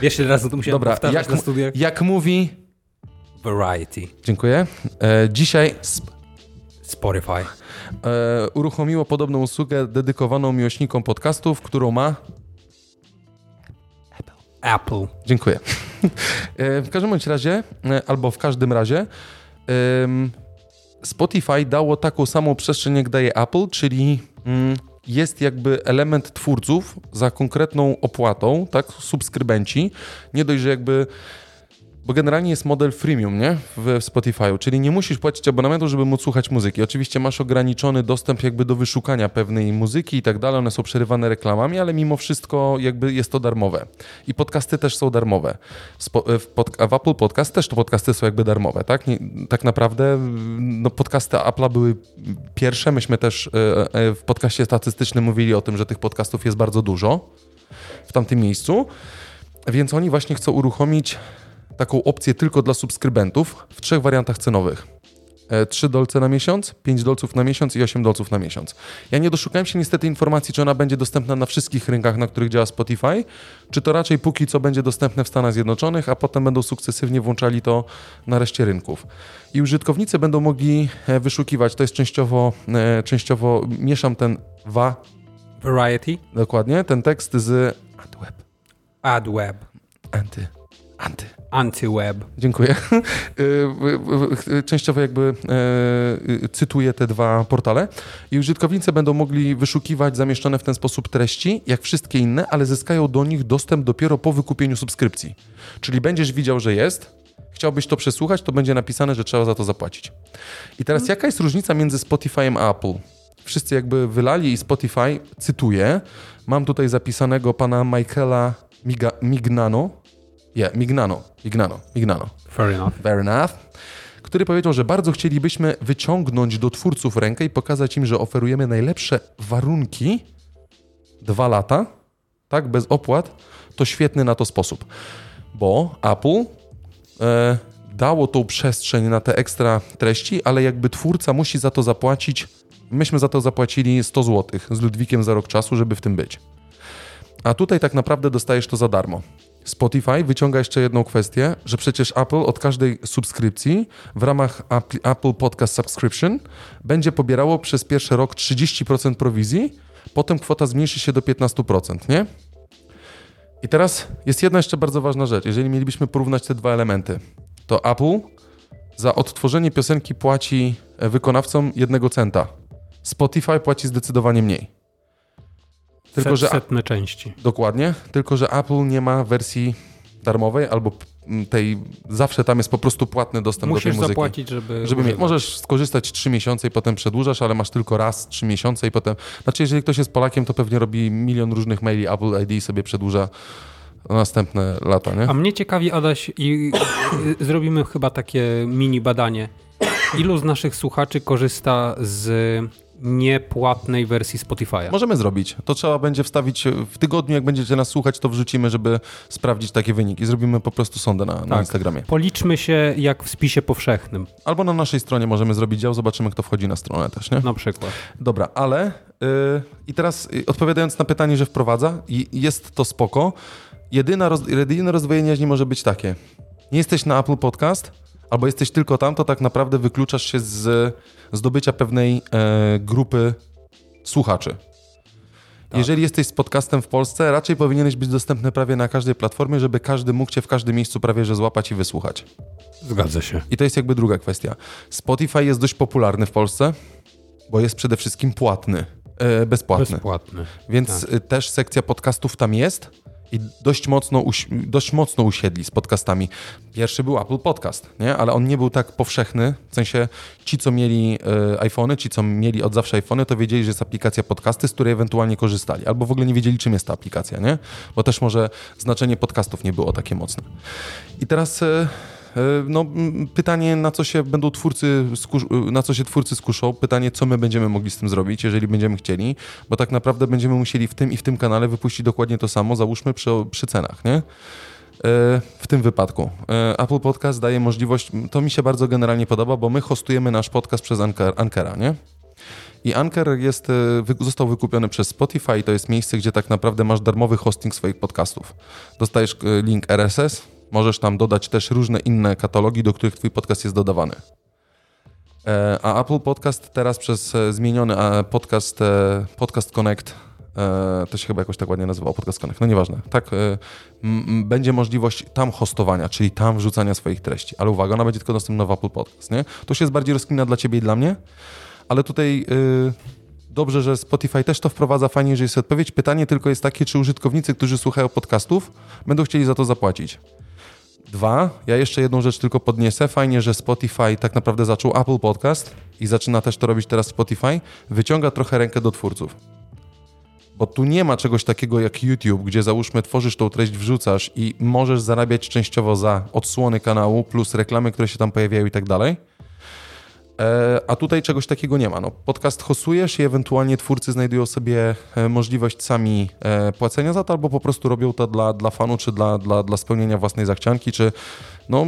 S3: Wiesz, ile razy to musiałem
S2: Dobra,
S3: powtarzać
S2: jak,
S3: na studiach?
S2: jak mówi...
S3: Variety.
S2: Dziękuję. E, dzisiaj sp-
S3: Spotify.
S2: E, uruchomiło podobną usługę dedykowaną miłośnikom podcastów, którą ma...
S3: Apple.
S2: Dziękuję. E, W każdym bądź razie, e, albo w każdym razie, Spotify dało taką samą przestrzeń, jak daje Apple, czyli mm, jest jakby element twórców za konkretną opłatą, tak, subskrybenci. Nie dość, że jakby. Bo generalnie jest model freemium, nie? W Spotify'u, czyli nie musisz płacić abonamentu, żeby móc słuchać muzyki. Oczywiście masz ograniczony dostęp jakby do wyszukania pewnej muzyki i tak dalej, one są przerywane reklamami, ale mimo wszystko jakby jest to darmowe. I podcasty też są darmowe. Spo, w, pod, w Apple Podcast też to podcasty są jakby darmowe, tak? Nie, tak naprawdę no, podcasty Apple'a były pierwsze. Myśmy też e, e, w podcaście statystycznym mówili o tym, że tych podcastów jest bardzo dużo w tamtym miejscu. Więc oni właśnie chcą uruchomić taką opcję tylko dla subskrybentów w trzech wariantach cenowych. 3 dolce na miesiąc, 5 dolców na miesiąc i 8 dolców na miesiąc. Ja nie doszukałem się niestety informacji, czy ona będzie dostępna na wszystkich rynkach, na których działa Spotify, czy to raczej póki co będzie dostępne w Stanach Zjednoczonych, a potem będą sukcesywnie włączali to na reszcie rynków. I użytkownicy będą mogli e, wyszukiwać, to jest częściowo, e, częściowo mieszam ten wa,
S3: Variety,
S2: dokładnie, ten tekst z AdWeb.
S3: AdWeb,
S2: Anty, anty.
S3: AntiWeb.
S2: Dziękuję. Y, y, y, Częściowo jakby e, cytuję te dwa portale i użytkownicy będą mogli wyszukiwać zamieszczone w ten sposób treści, jak wszystkie inne, ale zyskają do nich dostęp dopiero po wykupieniu subskrypcji. Czyli będziesz widział, że jest, chciałbyś to przesłuchać, to będzie napisane, że trzeba za to zapłacić. I teraz jaka jest różnica między Spotify'em a Apple? Wszyscy jakby wylali i Spotify, cytuję, mam tutaj zapisanego pana Michaela Miga, Mignano, yeah, Mignano, Mignano, Mignano,
S3: Fair enough.
S2: fair enough, który powiedział, że bardzo chcielibyśmy wyciągnąć do twórców rękę i pokazać im, że oferujemy najlepsze warunki, dwa lata, tak, bez opłat, to świetny na to sposób, bo Apple e, dało tą przestrzeń na te ekstra treści, ale jakby twórca musi za to zapłacić, myśmy za to zapłacili 100 zł z Ludwikiem za rok czasu, żeby w tym być. A tutaj tak naprawdę dostajesz to za darmo. Spotify wyciąga jeszcze jedną kwestię, że przecież Apple od każdej subskrypcji w ramach Apple- Podcast Subscription będzie pobierało przez pierwszy rok 30% prowizji, potem kwota zmniejszy się do 15%, nie? I teraz jest jedna jeszcze bardzo ważna rzecz. Jeżeli mielibyśmy porównać te dwa elementy, to Apple za odtworzenie piosenki płaci e, wykonawcom jednego centa. Spotify płaci zdecydowanie mniej. Tylko, że
S3: setne części.
S2: Dokładnie, tylko że Apple nie ma wersji darmowej albo tej, zawsze tam jest po prostu płatny dostęp do
S3: Musisz
S2: tej muzyki.
S3: zapłacić, żeby...
S2: Żeby mieć, możesz skorzystać 3 miesiące i potem przedłużasz, ale masz tylko raz 3 miesiące i potem. Znaczy, jeżeli ktoś jest Polakiem, to pewnie robi milion różnych maili Apple ID i sobie przedłuża na następne lata, nie?
S3: A mnie ciekawi, Adaś, i zrobimy chyba takie mini badanie. Ilu z naszych słuchaczy korzysta z niepłatnej wersji Spotify'a?
S2: Możemy zrobić. To trzeba będzie wstawić w tygodniu, jak będziecie nas słuchać, to wrzucimy, żeby sprawdzić takie wyniki. Zrobimy po prostu sondę na, na
S3: Tak.
S2: Instagramie.
S3: Policzmy się jak w spisie powszechnym,
S2: Albo na naszej stronie możemy zrobić dział, zobaczymy, kto wchodzi na stronę też, nie?
S3: na przykład.
S2: Dobra, ale yy, i teraz yy, odpowiadając na pytanie, że wprowadza, i jest to spoko. Jedyna roz, jedyne rozdwojenie jaźni może być takie. Nie jesteś na Apple Podcast, albo jesteś tylko tam, to tak naprawdę wykluczasz się z zdobycia pewnej e, grupy słuchaczy. Jeżeli jesteś z podcastem w Polsce, raczej powinieneś być dostępny prawie na każdej platformie, żeby każdy mógł cię w każdym miejscu prawie że złapać i wysłuchać.
S3: Zgadza się.
S2: I to jest jakby druga kwestia. Spotify jest dość popularny w Polsce, bo jest przede wszystkim płatny, e, bezpłatny.
S3: Bezpłatny.
S2: Więc y, też sekcja podcastów tam jest i dość mocno, dość mocno usiedli z podcastami. Pierwszy był Apple Podcast, nie? ale on nie był tak powszechny. W sensie ci, co mieli y, iPhony, ci, co mieli od zawsze iPhony, to wiedzieli, że jest aplikacja podcasty, z której ewentualnie korzystali. Albo w ogóle nie wiedzieli, czym jest ta aplikacja, nie? Bo też może znaczenie podcastów nie było takie mocne. I teraz... y, No, mm, pytanie, na co się będą twórcy, y, na co się twórcy skuszą, pytanie, co my będziemy mogli z tym zrobić, jeżeli będziemy chcieli, bo tak naprawdę będziemy musieli w tym i w tym kanale wypuścić dokładnie to samo, załóżmy przy, przy cenach, nie? E, W tym wypadku. E, Apple Podcast daje możliwość, to mi się bardzo generalnie podoba, bo my hostujemy nasz podcast przez Anker, Ankera, nie? I Anker jest, e, został wykupiony przez Spotify to jest miejsce, gdzie tak naprawdę masz darmowy hosting swoich podcastów. Dostajesz e, link RSS, możesz tam dodać też różne inne katalogi, do których twój podcast jest dodawany. E, A Apple Podcast teraz przez e, zmieniony podcast, e, podcast Connect, to się chyba jakoś tak ładnie nazywało, Podcast Connect, no nieważne, tak, będzie możliwość tam hostowania, czyli tam wrzucania swoich treści, ale uwaga, ona będzie tylko dostępna w Apple Podcast, nie? To się jest bardziej rozkmina dla ciebie i dla mnie, ale tutaj y, dobrze, że Spotify też to wprowadza, fajnie, że jest odpowiedź. Pytanie tylko jest takie, czy użytkownicy, którzy słuchają podcastów, będą chcieli za to zapłacić. Dwa, ja jeszcze jedną rzecz tylko podniesę. Fajnie, że Spotify tak naprawdę zaczął Apple Podcast i zaczyna też to robić teraz Spotify. Wyciąga trochę rękę do twórców. Bo tu nie ma czegoś takiego jak YouTube, gdzie załóżmy tworzysz tą treść, wrzucasz i możesz zarabiać częściowo za odsłony kanału plus reklamy, które się tam pojawiają i tak dalej. E, A tutaj czegoś takiego nie ma. No, podcast hostujesz i ewentualnie twórcy znajdują sobie e, możliwość sami e, płacenia za to, albo po prostu robią to dla, dla fanu, czy dla, dla, dla spełnienia własnej zachcianki, czy No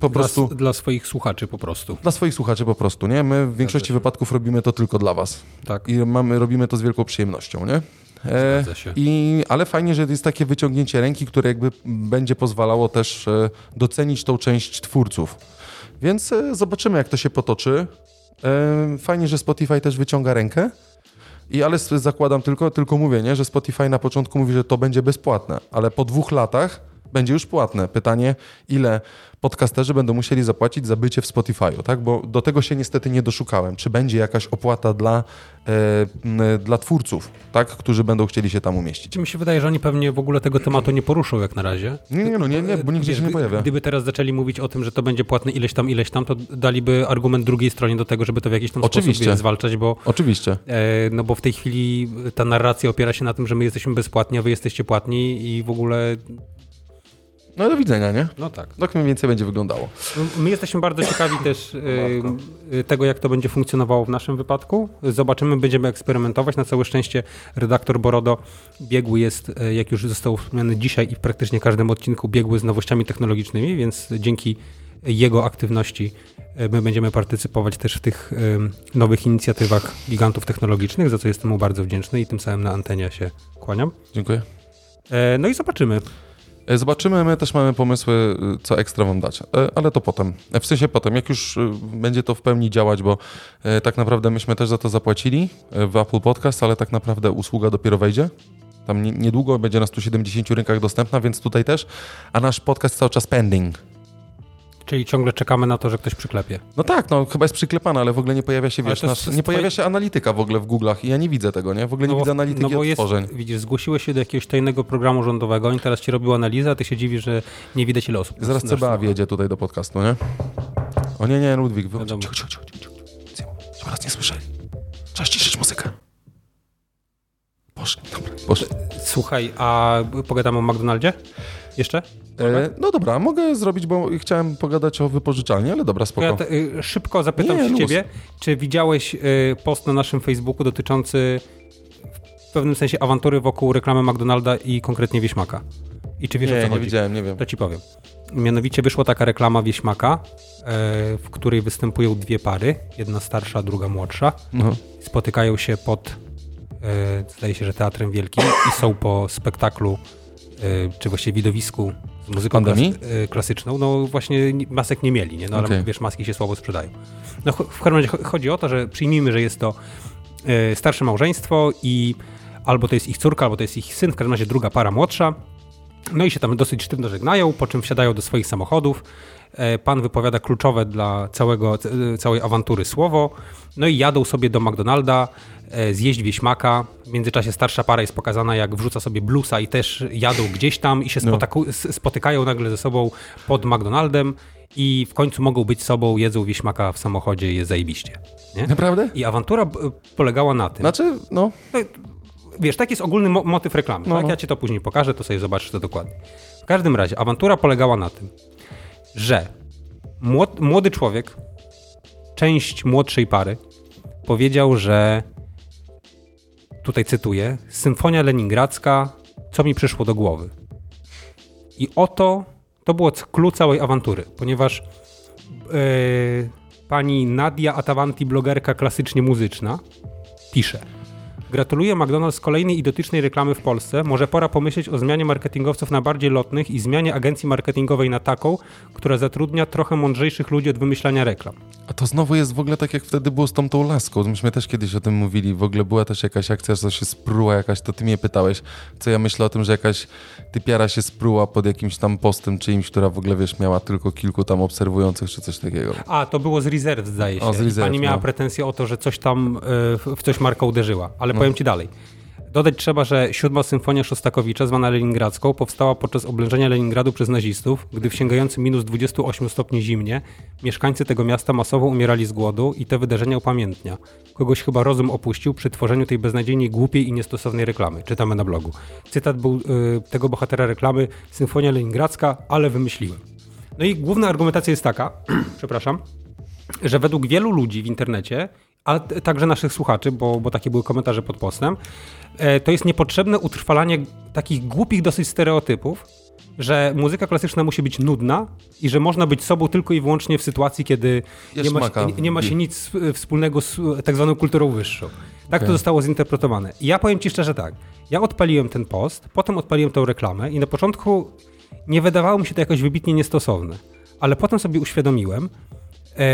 S2: po prostu...
S3: Dla, dla swoich słuchaczy po prostu.
S2: Dla swoich słuchaczy po prostu, nie? My w większości wypadków robimy to tylko dla was.
S3: Tak.
S2: I mamy, robimy to z wielką przyjemnością, nie?
S3: Zgadza się.
S2: I, ale fajnie, że jest takie wyciągnięcie ręki, które jakby będzie pozwalało też docenić tą część twórców. Więc e, zobaczymy, jak to się potoczy. E, Fajnie, że Spotify też wyciąga rękę. I ale zakładam tylko, tylko mówię, nie, że Spotify na początku mówi, że to będzie bezpłatne, ale po dwóch latach będzie już płatne. Pytanie, ile podcasterzy będą musieli zapłacić za bycie w Spotify'u, tak? Bo do tego się niestety nie doszukałem. Czy będzie jakaś opłata dla, e, dla twórców, tak? Którzy będą chcieli się tam umieścić?
S3: Mi się wydaje, że oni pewnie w ogóle tego tematu nie poruszą jak na razie.
S2: Nie, nie, no nie, nie, bo nigdzie
S3: Wiesz,
S2: się nie pojawia.
S3: Gdyby teraz zaczęli mówić o tym, że to będzie płatne ileś tam, ileś tam, to daliby argument drugiej stronie do tego, żeby to w jakiś tam
S2: Oczywiście.
S3: sposób zwalczać, bo
S2: Oczywiście.
S3: E, No bo w tej chwili ta narracja opiera się na tym, że my jesteśmy bezpłatni, a wy jesteście płatni i w ogóle,
S2: No do widzenia, nie?
S3: no tak.
S2: Tak mniej więcej będzie wyglądało.
S3: My jesteśmy bardzo ciekawi też e, e, tego, jak to będzie funkcjonowało w naszym wypadku. Zobaczymy, będziemy eksperymentować. Na całe szczęście redaktor Borodo biegły jest, e, jak już został wspomniany dzisiaj i w praktycznie każdym odcinku biegły z nowościami technologicznymi, więc dzięki jego aktywności e, my będziemy partycypować też w tych nowych inicjatywach gigantów technologicznych, za co jestem mu bardzo wdzięczny i tym samym na antenie się kłaniam.
S2: Dziękuję.
S3: E, No i zobaczymy.
S2: E, Zobaczymy, my też mamy pomysły, y, co ekstra wam dać, E, ale to potem. E, W sensie potem, jak już będzie to w pełni działać, bo e, tak naprawdę myśmy też za to zapłacili e, w Apple Podcast, ale tak naprawdę usługa dopiero wejdzie. Tam nie- niedługo będzie na 170 rynkach dostępna, więc tutaj też, a nasz podcast cały czas pending.
S3: Czyli ciągle czekamy na to, że ktoś przyklepie.
S2: No tak, no chyba jest przyklepana, ale w ogóle nie pojawia się,
S3: Ale
S2: wiesz, nasz, nie pojawia się analityka w ogóle w Google'ach i ja nie widzę tego, nie? W ogóle nie widzę analityki
S3: no bo jest,
S2: odtworzeń.
S3: widzisz, zgłosiłeś się do jakiegoś tajnego programu rządowego, oni teraz ci robią analizę, a ty się dziwisz, że nie widać ile osób.
S2: Zaraz CBA wjedzie tutaj do podcastu, nie? O nie, nie, Ludwik.
S3: Wiadomo.
S2: Cicho, cicho, cicho, cicho. Żeby nas nie słyszeli. Trzeba ściszyć muzykę. Poszli, dobra, poszli.
S3: Słuchaj, a pogadamy o McDonaldzie? Jeszcze?
S2: E, no dobra, mogę zrobić, bo chciałem pogadać o wypożyczalni, ale dobra, spoko.
S3: Ja te, y, szybko zapytam
S2: Nie,
S3: się ciebie, czy widziałeś y, post na naszym Facebooku dotyczący w pewnym sensie awantury wokół reklamy McDonalda i konkretnie Wieśmaka? I czy wiesz o
S2: Nie,
S3: co
S2: nie
S3: chodzi?
S2: widziałem, nie wiem.
S3: To ci powiem. Mianowicie wyszła taka reklama Wieśmaka, e, w której występują dwie pary, jedna starsza, druga młodsza.
S2: No.
S3: Spotykają się pod, e, zdaje się, że Teatrem Wielkim i są po spektaklu, czy właściwie widowisku z muzyką klas, e, klasyczną. No właśnie ni- masek nie mieli, nie? No ale
S2: Okej.
S3: wiesz, maski się słabo sprzedają. No w każdym razie cho- chodzi o to, że przyjmijmy, że jest to e, starsze małżeństwo i albo to jest ich córka, albo to jest ich syn, w każdym razie druga para młodsza. No i się tam dosyć sztywno żegnają, po czym wsiadają do swoich samochodów. E, Pan wypowiada kluczowe dla całego, e, całej awantury słowo. No i jadą sobie do McDonalda e, zjeść wieśmaka. W międzyczasie starsza para jest pokazana, jak wrzuca sobie blusa i też jadą gdzieś tam i się
S2: No.
S3: spotykają nagle ze sobą pod McDonaldem i w końcu mogą być sobą, jedzą wieśmaka w samochodzie jest zajebiście. Nie?
S2: Naprawdę?
S3: I awantura polegała na tym,
S2: Znaczy, no,
S3: Wiesz, taki jest ogólny mo- motyw reklamy.
S2: No,
S3: tak?
S2: no.
S3: Ja ci to później pokażę, to sobie zobaczysz to dokładnie. W każdym razie, awantura polegała na tym, że młod- młody człowiek, część młodszej pary, powiedział, że tutaj cytuję, Symfonia Leningradzka, co mi przyszło do głowy. I oto to było clue całej awantury, ponieważ yy, pani Nadia Atawanti, blogerka klasycznie muzyczna, pisze. Gratuluję McDonald's kolejnej idiotycznej reklamy w Polsce. Może pora pomyśleć o zmianie marketingowców na bardziej lotnych i zmianie agencji marketingowej na taką, która zatrudnia trochę mądrzejszych ludzi od wymyślania reklam.
S2: a to znowu jest w ogóle tak, jak wtedy było z tą tą laską. Myśmy też kiedyś o tym mówili. W ogóle była też jakaś akcja, że się spruła jakaś, to ty mnie pytałeś, co ja myślę o tym, że jakaś typiara się spruła pod jakimś tam postem czyimś, która w ogóle, wiesz, miała tylko kilku tam obserwujących, czy coś takiego.
S3: A, to było z Reserve, zdaje się.
S2: O, z Reserve,
S3: Pani miała
S2: no.
S3: pretensje o to, że coś tam e, w- w coś marka uderzyła. Ale powiem ci dalej. Dodać trzeba, że siódma symfonia Szostakowicza, zwana Leningradzką, powstała podczas oblężenia Leningradu przez nazistów, gdy w sięgającym minus 28 stopni zimnie mieszkańcy tego miasta masowo umierali z głodu i te wydarzenia upamiętnia. Kogoś chyba rozum opuścił przy tworzeniu tej beznadziejnie głupiej i niestosownej reklamy. Czytamy na blogu. Cytat był e, tego bohatera reklamy Symfonia Leningradzka, ale wymyśliłem. No i główna argumentacja jest taka, przepraszam, że według wielu ludzi w internecie, a t- także naszych słuchaczy, bo, bo takie były komentarze pod postem, e, to jest niepotrzebne utrwalanie takich głupich dosyć stereotypów, że muzyka klasyczna musi być nudna i że można być sobą tylko i wyłącznie w sytuacji, kiedy nie ma, się, nie ma się nic e, wspólnego z e, tak zwaną kulturą wyższą. Tak to zostało zinterpretowane. I ja powiem ci szczerze tak, ja odpaliłem ten post, potem odpaliłem tę reklamę i na początku nie wydawało mi się to jakoś wybitnie niestosowne, ale potem sobie uświadomiłem,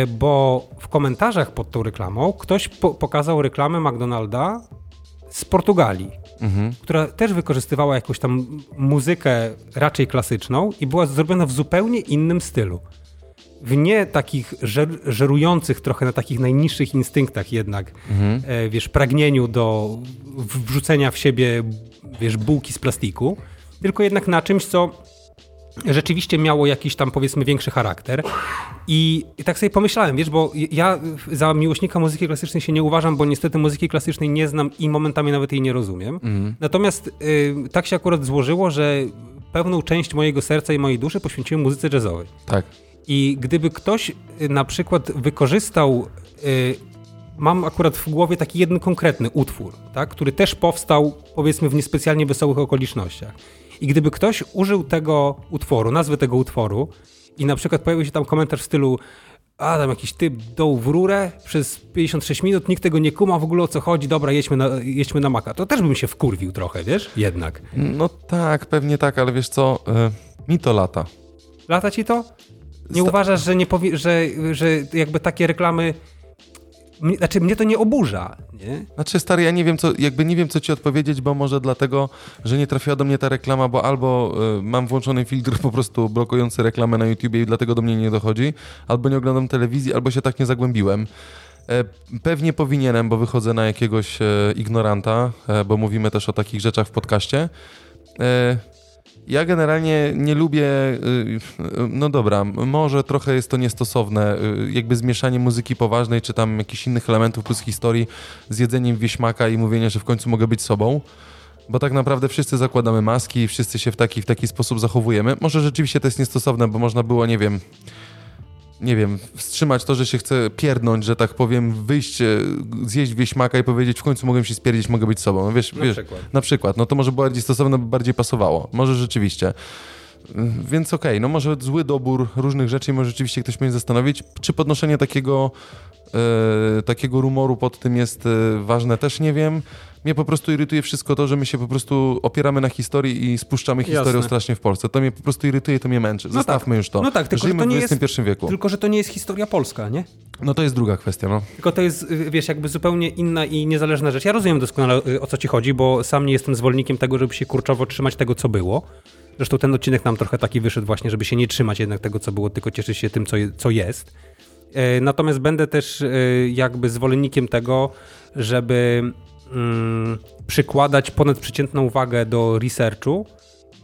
S3: bo w komentarzach pod tą reklamą ktoś po pokazał reklamę McDonalda z Portugalii, która też wykorzystywała jakąś tam muzykę raczej klasyczną i była zrobiona w zupełnie innym stylu. W nie takich żer żerujących trochę na takich najniższych instynktach jednak, e, wiesz, pragnieniu do wrzucenia w siebie, wiesz, bułki z plastiku, tylko jednak na czymś, co rzeczywiście miało jakiś tam powiedzmy większy charakter. I, tak sobie pomyślałem, wiesz, bo ja za miłośnika muzyki klasycznej się nie uważam, bo niestety muzyki klasycznej nie znam i momentami nawet jej nie rozumiem. Natomiast y, tak się akurat złożyło, że pewną część mojego serca i mojej duszy poświęciłem muzyce jazzowej.
S2: Tak.
S3: I gdyby ktoś y, na przykład wykorzystał. y, Mam akurat w głowie taki jeden konkretny utwór, tak, który też powstał powiedzmy w niespecjalnie wesołych okolicznościach. I gdyby ktoś użył tego utworu, nazwy tego utworu, i na przykład pojawił się tam komentarz w stylu a tam jakiś typ doł w rurę przez 56 minut, nikt tego nie kuma w ogóle o co chodzi, dobra, jedźmy na, jedźmy na maka. To też bym się wkurwił trochę, wiesz? Jednak.
S2: No tak, pewnie tak, ale wiesz co, y, mi to lata.
S3: Lata ci to? Nie
S2: Sta-
S3: uważasz, że, nie powi- że, że jakby takie reklamy. Mnie, znaczy, mnie to nie oburza, nie?
S2: Znaczy stary, ja nie wiem co, jakby nie wiem co ci odpowiedzieć, bo może dlatego, że nie trafiła do mnie ta reklama, bo albo y, mam włączony filtr po prostu blokujący reklamę na YouTubie i dlatego do mnie nie dochodzi, albo nie oglądam telewizji, albo się tak nie zagłębiłem. E, Pewnie powinienem, bo wychodzę na jakiegoś e, ignoranta, bo mówimy też o takich rzeczach w podcaście. Ja generalnie nie lubię, y, no dobra, może trochę jest to niestosowne, y, jakby zmieszanie muzyki poważnej, czy tam jakichś innych elementów plus historii z jedzeniem wieśmaka i mówienie, że w końcu mogę być sobą. Bo tak naprawdę wszyscy zakładamy maski i wszyscy się w taki, w taki sposób zachowujemy. Może rzeczywiście to jest niestosowne, bo można było, nie wiem, nie wiem, wstrzymać to, że się chce pierdnąć, że tak powiem, wyjść, e, zjeść wieśmaka i powiedzieć, w końcu mogę się spierdzić, mogę być sobą. No wiesz,
S3: Na
S2: wiesz,
S3: przykład.
S2: na przykład. No to może bardziej stosowne, bardziej pasowało. Może rzeczywiście. Więc okej, no może zły dobór różnych rzeczy i może rzeczywiście ktoś mnie zastanowić, czy podnoszenie takiego, e, takiego rumoru pod tym jest e, ważne, też nie wiem. Mnie po prostu irytuje wszystko to, że my się po prostu opieramy na historii i spuszczamy historią
S3: Jasne.
S2: strasznie w Polsce. To mnie po prostu irytuje, to mnie męczy. Zostawmy już to.
S3: No tak, tylko że
S2: Żyjmy
S3: to nie
S2: w
S3: jest-
S2: XXI wieku.
S3: Tylko, że to nie jest historia polska, nie?
S2: No to jest druga kwestia, no.
S3: Tylko to jest, y, wiesz, jakby zupełnie inna i niezależna rzecz. Ja rozumiem doskonale, y, o co ci chodzi, bo sam nie jestem zwolennikiem tego, żeby się kurczowo trzymać tego, co było. Zresztą ten odcinek nam trochę taki wyszedł właśnie, żeby się nie trzymać jednak tego, co było, tylko cieszyć się tym, co, je, co jest. E, Natomiast będę też e, jakby zwolennikiem tego, żeby mm, przykładać ponadprzeciętną uwagę do researchu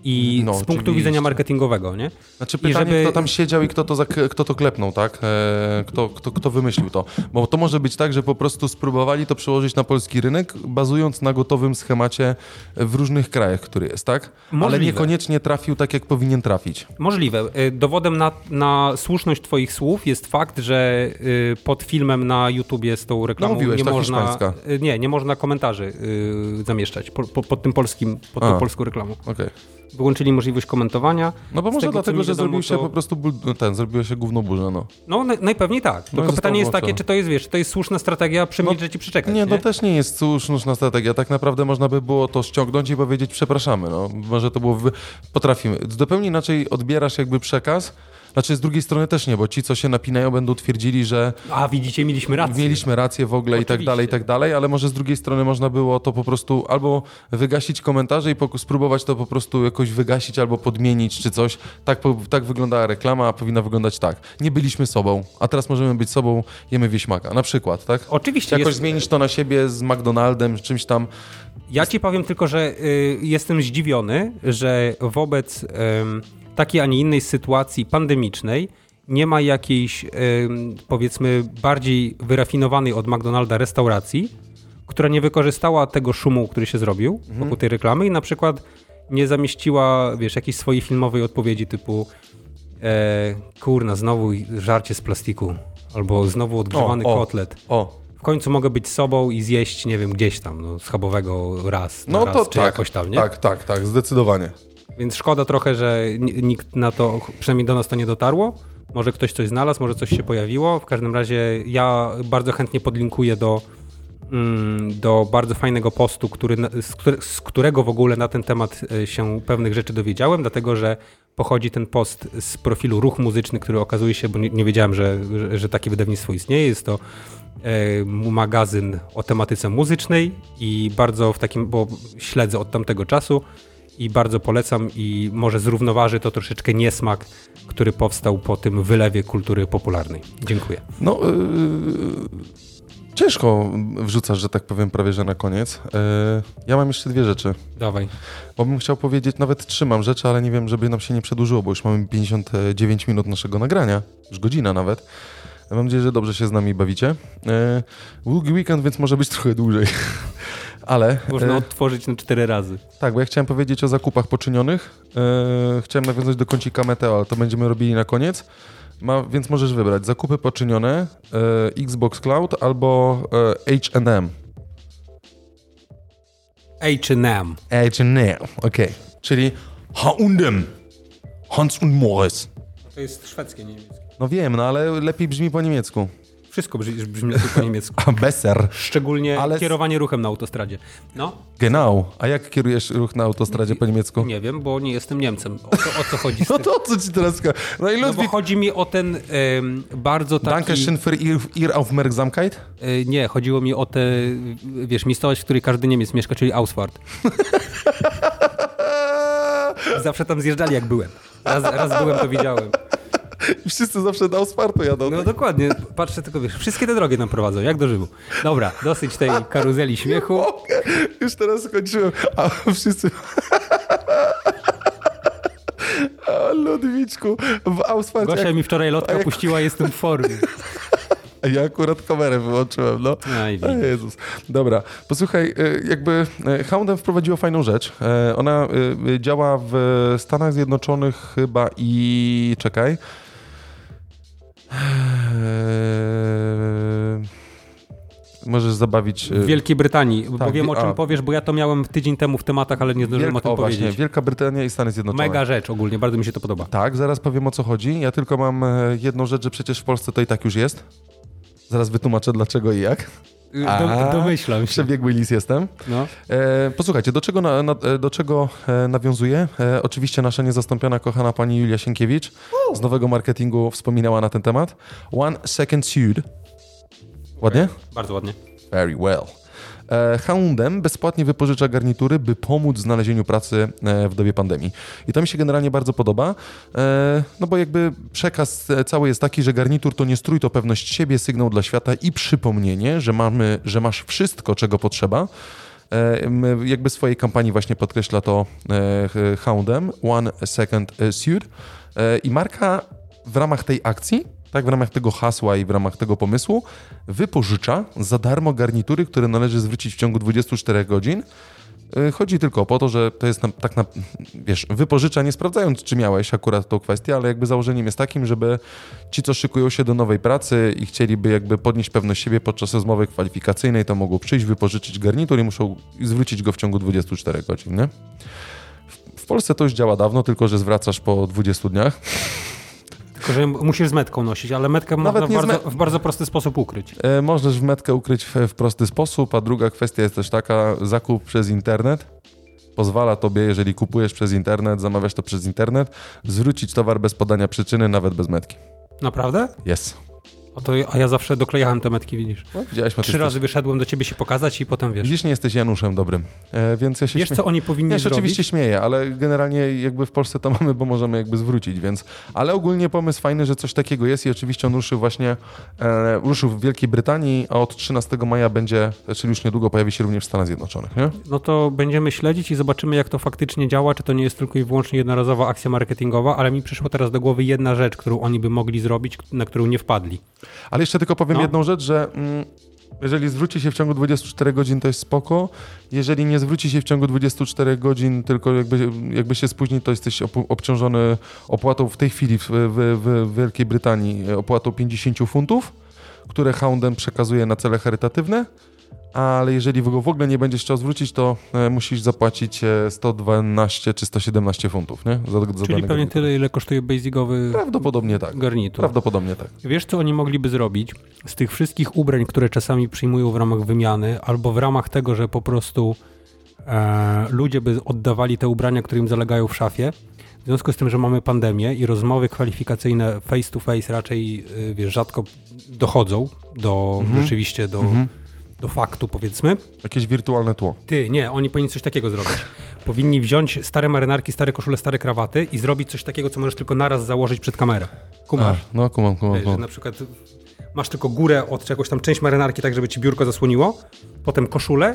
S3: i
S2: No,
S3: z punktu
S2: oczywiście.
S3: widzenia marketingowego, nie?
S2: Znaczy pytanie,
S3: żeby-
S2: kto tam siedział i kto to, kto to klepnął, tak? E, kto, kto, kto wymyślił to? Bo to może być tak, że po prostu spróbowali to przełożyć na polski rynek, bazując na gotowym schemacie w różnych krajach, który jest, tak? Ale
S3: Możliwe.
S2: niekoniecznie trafił tak, jak powinien trafić.
S3: Możliwe. Y, Dowodem na, na słuszność Twoich słów jest fakt, że y, pod filmem na YouTubie z tą reklamą
S2: No, mówiłeś,
S3: nie
S2: ta
S3: można.
S2: hiszpańska.
S3: y, Nie, nie można komentarzy zamieszczać po, po, pod tym polskim, pod
S2: A.
S3: tą polską reklamą.
S2: Okej.
S3: Wyłączyli możliwość komentowania.
S2: No bo może
S3: tego,
S2: dlatego, że zrobił się
S3: to-
S2: po prostu ból, no ten, zrobiło się gówno burza, no.
S3: No naj- najpewniej tak. Tylko
S2: zostało
S3: pytanie jest takie, czy to jest, wiesz, czy to jest słuszna strategia przemilczeć i przeczekać,
S2: Nie,
S3: nie?
S2: to też nie jest słuszna strategia. Tak naprawdę można by było to ściągnąć i powiedzieć przepraszamy. No. Może to było... Wy... Potrafimy. Zupełnie inaczej odbierasz jakby przekaz. Znaczy z drugiej strony też nie, bo ci, co się napinają, będą twierdzili, że
S3: A widzicie, mieliśmy rację.
S2: mieliśmy rację w ogóle i tak
S3: Oczywiście.
S2: dalej, i tak dalej, ale może z drugiej strony można było to po prostu albo wygasić komentarze i spróbować to po prostu jakoś wygasić albo podmienić czy coś. Tak, tak wyglądała reklama, a powinna wyglądać tak. Nie byliśmy sobą, a teraz możemy być sobą, jemy wieśmaka. Na przykład, tak?
S3: Oczywiście
S2: Jakoś
S3: jest-
S2: zmienić to na siebie z McDonaldem, z czymś tam.
S3: Ja ci powiem tylko, że y, jestem zdziwiony, że wobec ym, takiej, a nie innej sytuacji pandemicznej nie ma jakiejś, powiedzmy, bardziej wyrafinowanej od McDonalda restauracji, która nie wykorzystała tego szumu, który się zrobił wokół tej reklamy i na przykład nie zamieściła, wiesz, jakiejś swojej filmowej odpowiedzi typu e, kurna, znowu żarcie z plastiku albo znowu odgrzewany
S2: O, o.
S3: kotlet.
S2: O,
S3: W końcu mogę być sobą i zjeść, nie wiem, gdzieś tam, no, schabowego raz,
S2: no
S3: raz,
S2: to
S3: czy
S2: tak,
S3: jakoś tam, nie?
S2: tak, tak, tak, zdecydowanie.
S3: Więc szkoda trochę, że nikt na to, przynajmniej do nas to nie dotarło. Może ktoś coś znalazł, może coś się pojawiło. W każdym razie ja bardzo chętnie podlinkuję do, mm, do bardzo fajnego postu, który, z, którego w ogóle na ten temat e, się pewnych rzeczy dowiedziałem, dlatego że pochodzi ten post z profilu Ruch Muzyczny, który okazuje się, bo nie, wiedziałem, że, że, że, takie wydawnictwo istnieje. Jest to e, magazyn o tematyce muzycznej i bardzo w takim, bo śledzę od tamtego czasu i bardzo polecam i może zrównoważy to troszeczkę niesmak, który powstał po tym wylewie kultury popularnej. Dziękuję.
S2: No, yy, ciężko wrzucasz, że tak powiem, prawie że na koniec. Yy, ja mam jeszcze dwie rzeczy.
S3: Dawaj.
S2: Bo bym chciał powiedzieć, nawet trzymam rzeczy, ale nie wiem, żeby nam się nie przedłużyło, bo już mamy 59 minut naszego nagrania, już godzina nawet. mam nadzieję, że dobrze się z nami bawicie. Yy, długi weekend, więc może być trochę dłużej. Ale...
S3: Można e, odtworzyć na cztery razy.
S2: Tak, bo ja chciałem powiedzieć o zakupach poczynionych. E, chciałem nawiązać do kącika Meteo, ale to będziemy robili na koniec. Ma, więc możesz wybrać zakupy poczynione, e, Xbox Cloud albo H&M.
S3: H&M.
S2: H&M, okej. Okay. Czyli H&M. Hans und Morris.
S3: To jest szwedzkie, nie niemieckie.
S2: No wiem, no ale lepiej brzmi po niemiecku.
S3: Wszystko brzmi, brzmi po niemiecku.
S2: A besser.
S3: Szczególnie Ale... kierowanie ruchem na autostradzie. No.
S2: Genau. A jak kierujesz ruch na autostradzie po niemiecku?
S3: Nie wiem, bo nie jestem Niemcem. O co, o co chodzi
S2: No to o co ci teraz...
S3: No, i no chodzi mi o ten um, bardzo taki...
S2: Dankeschön für ihr, ihr Aufmerksamkeit?
S3: Yy, nie, chodziło mi o tę, wiesz, miejscowość, w której każdy Niemiec mieszka, czyli Ausfahrt. Zawsze tam zjeżdżali, jak byłem. Raz, raz byłem, to widziałem.
S2: I wszyscy zawsze na Osparto jadą.
S3: No tak? dokładnie, patrzę tylko, wiesz, wszystkie te drogi nam prowadzą, jak do Rzymu. Dobra, dosyć tej karuzeli śmiechu.
S2: Już teraz skończyłem, a wszyscy... A Ludwiczku, w Ausfarcie...
S3: Gosia mi wczoraj lotka jak... puściła, jestem w formie.
S2: Ja akurat kamerę wyłączyłem, no.
S3: Aj,
S2: Jezus. Dobra, posłuchaj, y, jakby y, Houndem wprowadziła fajną rzecz. Y, ona działa w Stanach Zjednoczonych chyba i... czekaj... Eee, możesz zabawić.
S3: E, w Wielkiej Brytanii, tak, bo wiem o czym a, powiesz, bo ja to miałem tydzień temu w tematach, ale nie zdążyłem Wielk, o tym o, powiedzieć. Właśnie,
S2: Wielka Brytania i Stany Zjednoczone.
S3: Mega rzecz ogólnie, bardzo mi się to podoba.
S2: Tak, zaraz powiem o co chodzi. Ja tylko mam e, jedną rzecz, że przecież w Polsce to i tak już jest. Zaraz wytłumaczę dlaczego i jak.
S3: Do, domyślam się.
S2: Przebiegły lis jestem. No. E, posłuchajcie, do czego, na, na, do czego e, nawiązuję? E, oczywiście nasza niezastąpiona, kochana pani Julia Sienkiewicz z nowego marketingu wspominała na ten temat. One second suit. Ładnie? Okay.
S3: Bardzo ładnie.
S2: Very well. E, Houndem bezpłatnie wypożycza garnitury, by pomóc w znalezieniu pracy e, w dobie pandemii. I to mi się generalnie bardzo podoba, e, no bo jakby przekaz cały jest taki, że garnitur to nie strój, to pewność siebie, sygnał dla świata i przypomnienie, że, mamy, że masz wszystko, czego potrzeba. Jakby swojej kampanii właśnie podkreśla to Houndem, One Second Suit. I marka w ramach tej akcji tak w ramach tego hasła i w ramach tego pomysłu, wypożycza za darmo garnitury, które należy zwrócić w ciągu 24 godzin. Y, chodzi tylko po to, że to jest na, tak na, wiesz, wypożycza nie sprawdzając, czy miałeś akurat tą kwestię, ale jakby założeniem jest takim, żeby ci, co szykują się do nowej pracy i chcieliby jakby podnieść pewność siebie podczas rozmowy kwalifikacyjnej, to mogą przyjść, wypożyczyć garnitur i muszą zwrócić go w ciągu 24 godzin, nie? W Polsce to już działa dawno, tylko że zwracasz po 20 dniach.
S3: Tylko, że musisz z metką nosić, ale metkę Nawet można w bardzo, w bardzo, prosty sposób ukryć.
S2: E, możesz w metkę ukryć w, w prosty sposób, a druga kwestia jest też taka, zakup przez internet pozwala tobie, jeżeli kupujesz przez internet, zamawiasz to przez internet, zwrócić towar bez podania przyczyny, nawet bez metki.
S3: Naprawdę?
S2: Jest.
S3: A, to, a ja zawsze doklejałem te metki, widzisz. No, widziałeś, Trzy razy wyszedłem do ciebie się pokazać i potem wiesz.
S2: Widzisz, nie jesteś Januszem dobrym, e, więc ja się
S3: Wiesz, śmie... co oni powinni
S2: ja
S3: się
S2: oczywiście śmieję, ale generalnie jakby w Polsce to mamy, bo możemy jakby zwrócić, więc... Ale ogólnie pomysł fajny, że coś takiego jest i oczywiście on ruszył właśnie, e, ruszył w Wielkiej Brytanii, a od 13 maja będzie, czyli już niedługo pojawi się również w Stanach Zjednoczonych, nie?
S3: No to będziemy śledzić i zobaczymy, jak to faktycznie działa, czy to nie jest tylko i wyłącznie jednorazowa akcja marketingowa, ale mi przyszło teraz do głowy jedna rzecz, którą oni by mogli zrobić, na którą nie wpadli.
S2: Ale jeszcze tylko powiem no. jedną rzecz, że mm, jeżeli zwróci się w ciągu 24 godzin, to jest spoko. Jeżeli nie zwróci się w ciągu 24 godzin, tylko jakby, jakby się spóźni, to jesteś obciążony opłatą w tej chwili w, w, w Wielkiej Brytanii opłatą 50 funtów, które Houndem przekazuje na cele charytatywne. Ale jeżeli go w ogóle nie będziesz chciał zwrócić, to e, musisz zapłacić e, 112 czy 117 funtów, nie? Za, za
S3: Czyli pewnie
S2: garnitur.
S3: tyle, ile kosztuje basicowy
S2: Prawdopodobnie tak.
S3: garnitur.
S2: Prawdopodobnie tak.
S3: Wiesz, co oni mogliby zrobić z tych wszystkich ubrań, które czasami przyjmują w ramach wymiany, albo w ramach tego, że po prostu e, ludzie by oddawali te ubrania, które im zalegają w szafie. W związku z tym, że mamy pandemię i rozmowy kwalifikacyjne face to face raczej y, wiesz, rzadko dochodzą do
S2: Mhm.
S3: rzeczywiście do, do faktu, powiedzmy.
S2: Jakieś wirtualne tło.
S3: Ty, nie, oni powinni coś takiego zrobić. Powinni wziąć stare marynarki, stare koszule, stare krawaty i zrobić coś takiego, co możesz tylko naraz założyć przed kamerę. Kumasz?
S2: A, no, kumam, kumam,
S3: Wiesz, że
S2: kumam.
S3: na przykład masz tylko górę od czegoś tam, część marynarki, tak żeby ci biurko zasłoniło, potem koszulę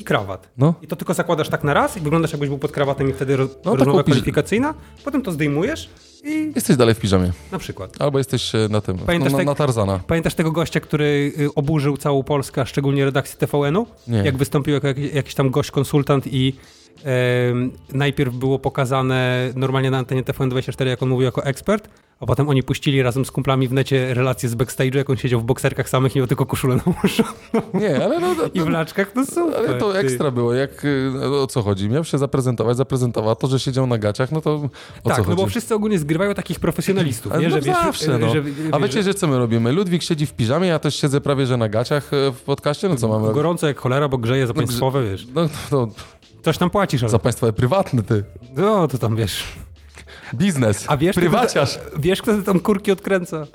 S3: i krawat.
S2: No.
S3: I to tylko zakładasz tak na raz i wyglądasz jakbyś był pod krawatem i wtedy
S2: No,
S3: rozmowa
S2: taką piż-
S3: kwalifikacyjna, potem to zdejmujesz i
S2: Jesteś dalej w piżamie.
S3: na przykład.
S2: Albo jesteś e, na tym,
S3: Pamiętasz
S2: no, na,
S3: tak-
S2: na Tarzana.
S3: Pamiętasz tego gościa, który y, oburzył całą Polskę, a szczególnie redakcję TVN-u?
S2: Nie.
S3: Jak wystąpił jako jak, jakiś tam gość konsultant i em, najpierw było pokazane normalnie na antenie TVN24, jak on mówił jako ekspert, a potem oni puścili razem z kumplami w necie relacje z backstage'u, jak on siedział w bokserkach samych i miał tylko koszulę nałożoną
S2: Nie, ale no,
S3: i w laczkach, to super.
S2: Ale to
S3: ty.
S2: ekstra było, jak y, o co chodzi? Miał się zaprezentować, zaprezentował to, że siedział na gaciach, no to o
S3: Tak,
S2: co
S3: no
S2: chodzi?
S3: bo wszyscy ogólnie zgrywają takich profesjonalistów, nie?
S2: no
S3: Że wiesz,
S2: zawsze, no.
S3: że,
S2: A
S3: wiesz,
S2: wiecie, że co my robimy? Ludwik siedzi w piżamie, ja też siedzę prawie, że na gaciach e, w podcaście, no co mamy
S3: gorąco jak cholera, bo grzeje za państwowe, wiesz.
S2: No, no,
S3: Coś tam płacisz, ale...
S2: za państwowe prywatny ty.
S3: No, to tam wiesz...
S2: Biznes.
S3: A wiesz,
S2: Prywaciarz.
S3: Kto, wiesz, kto tam kurki odkręca?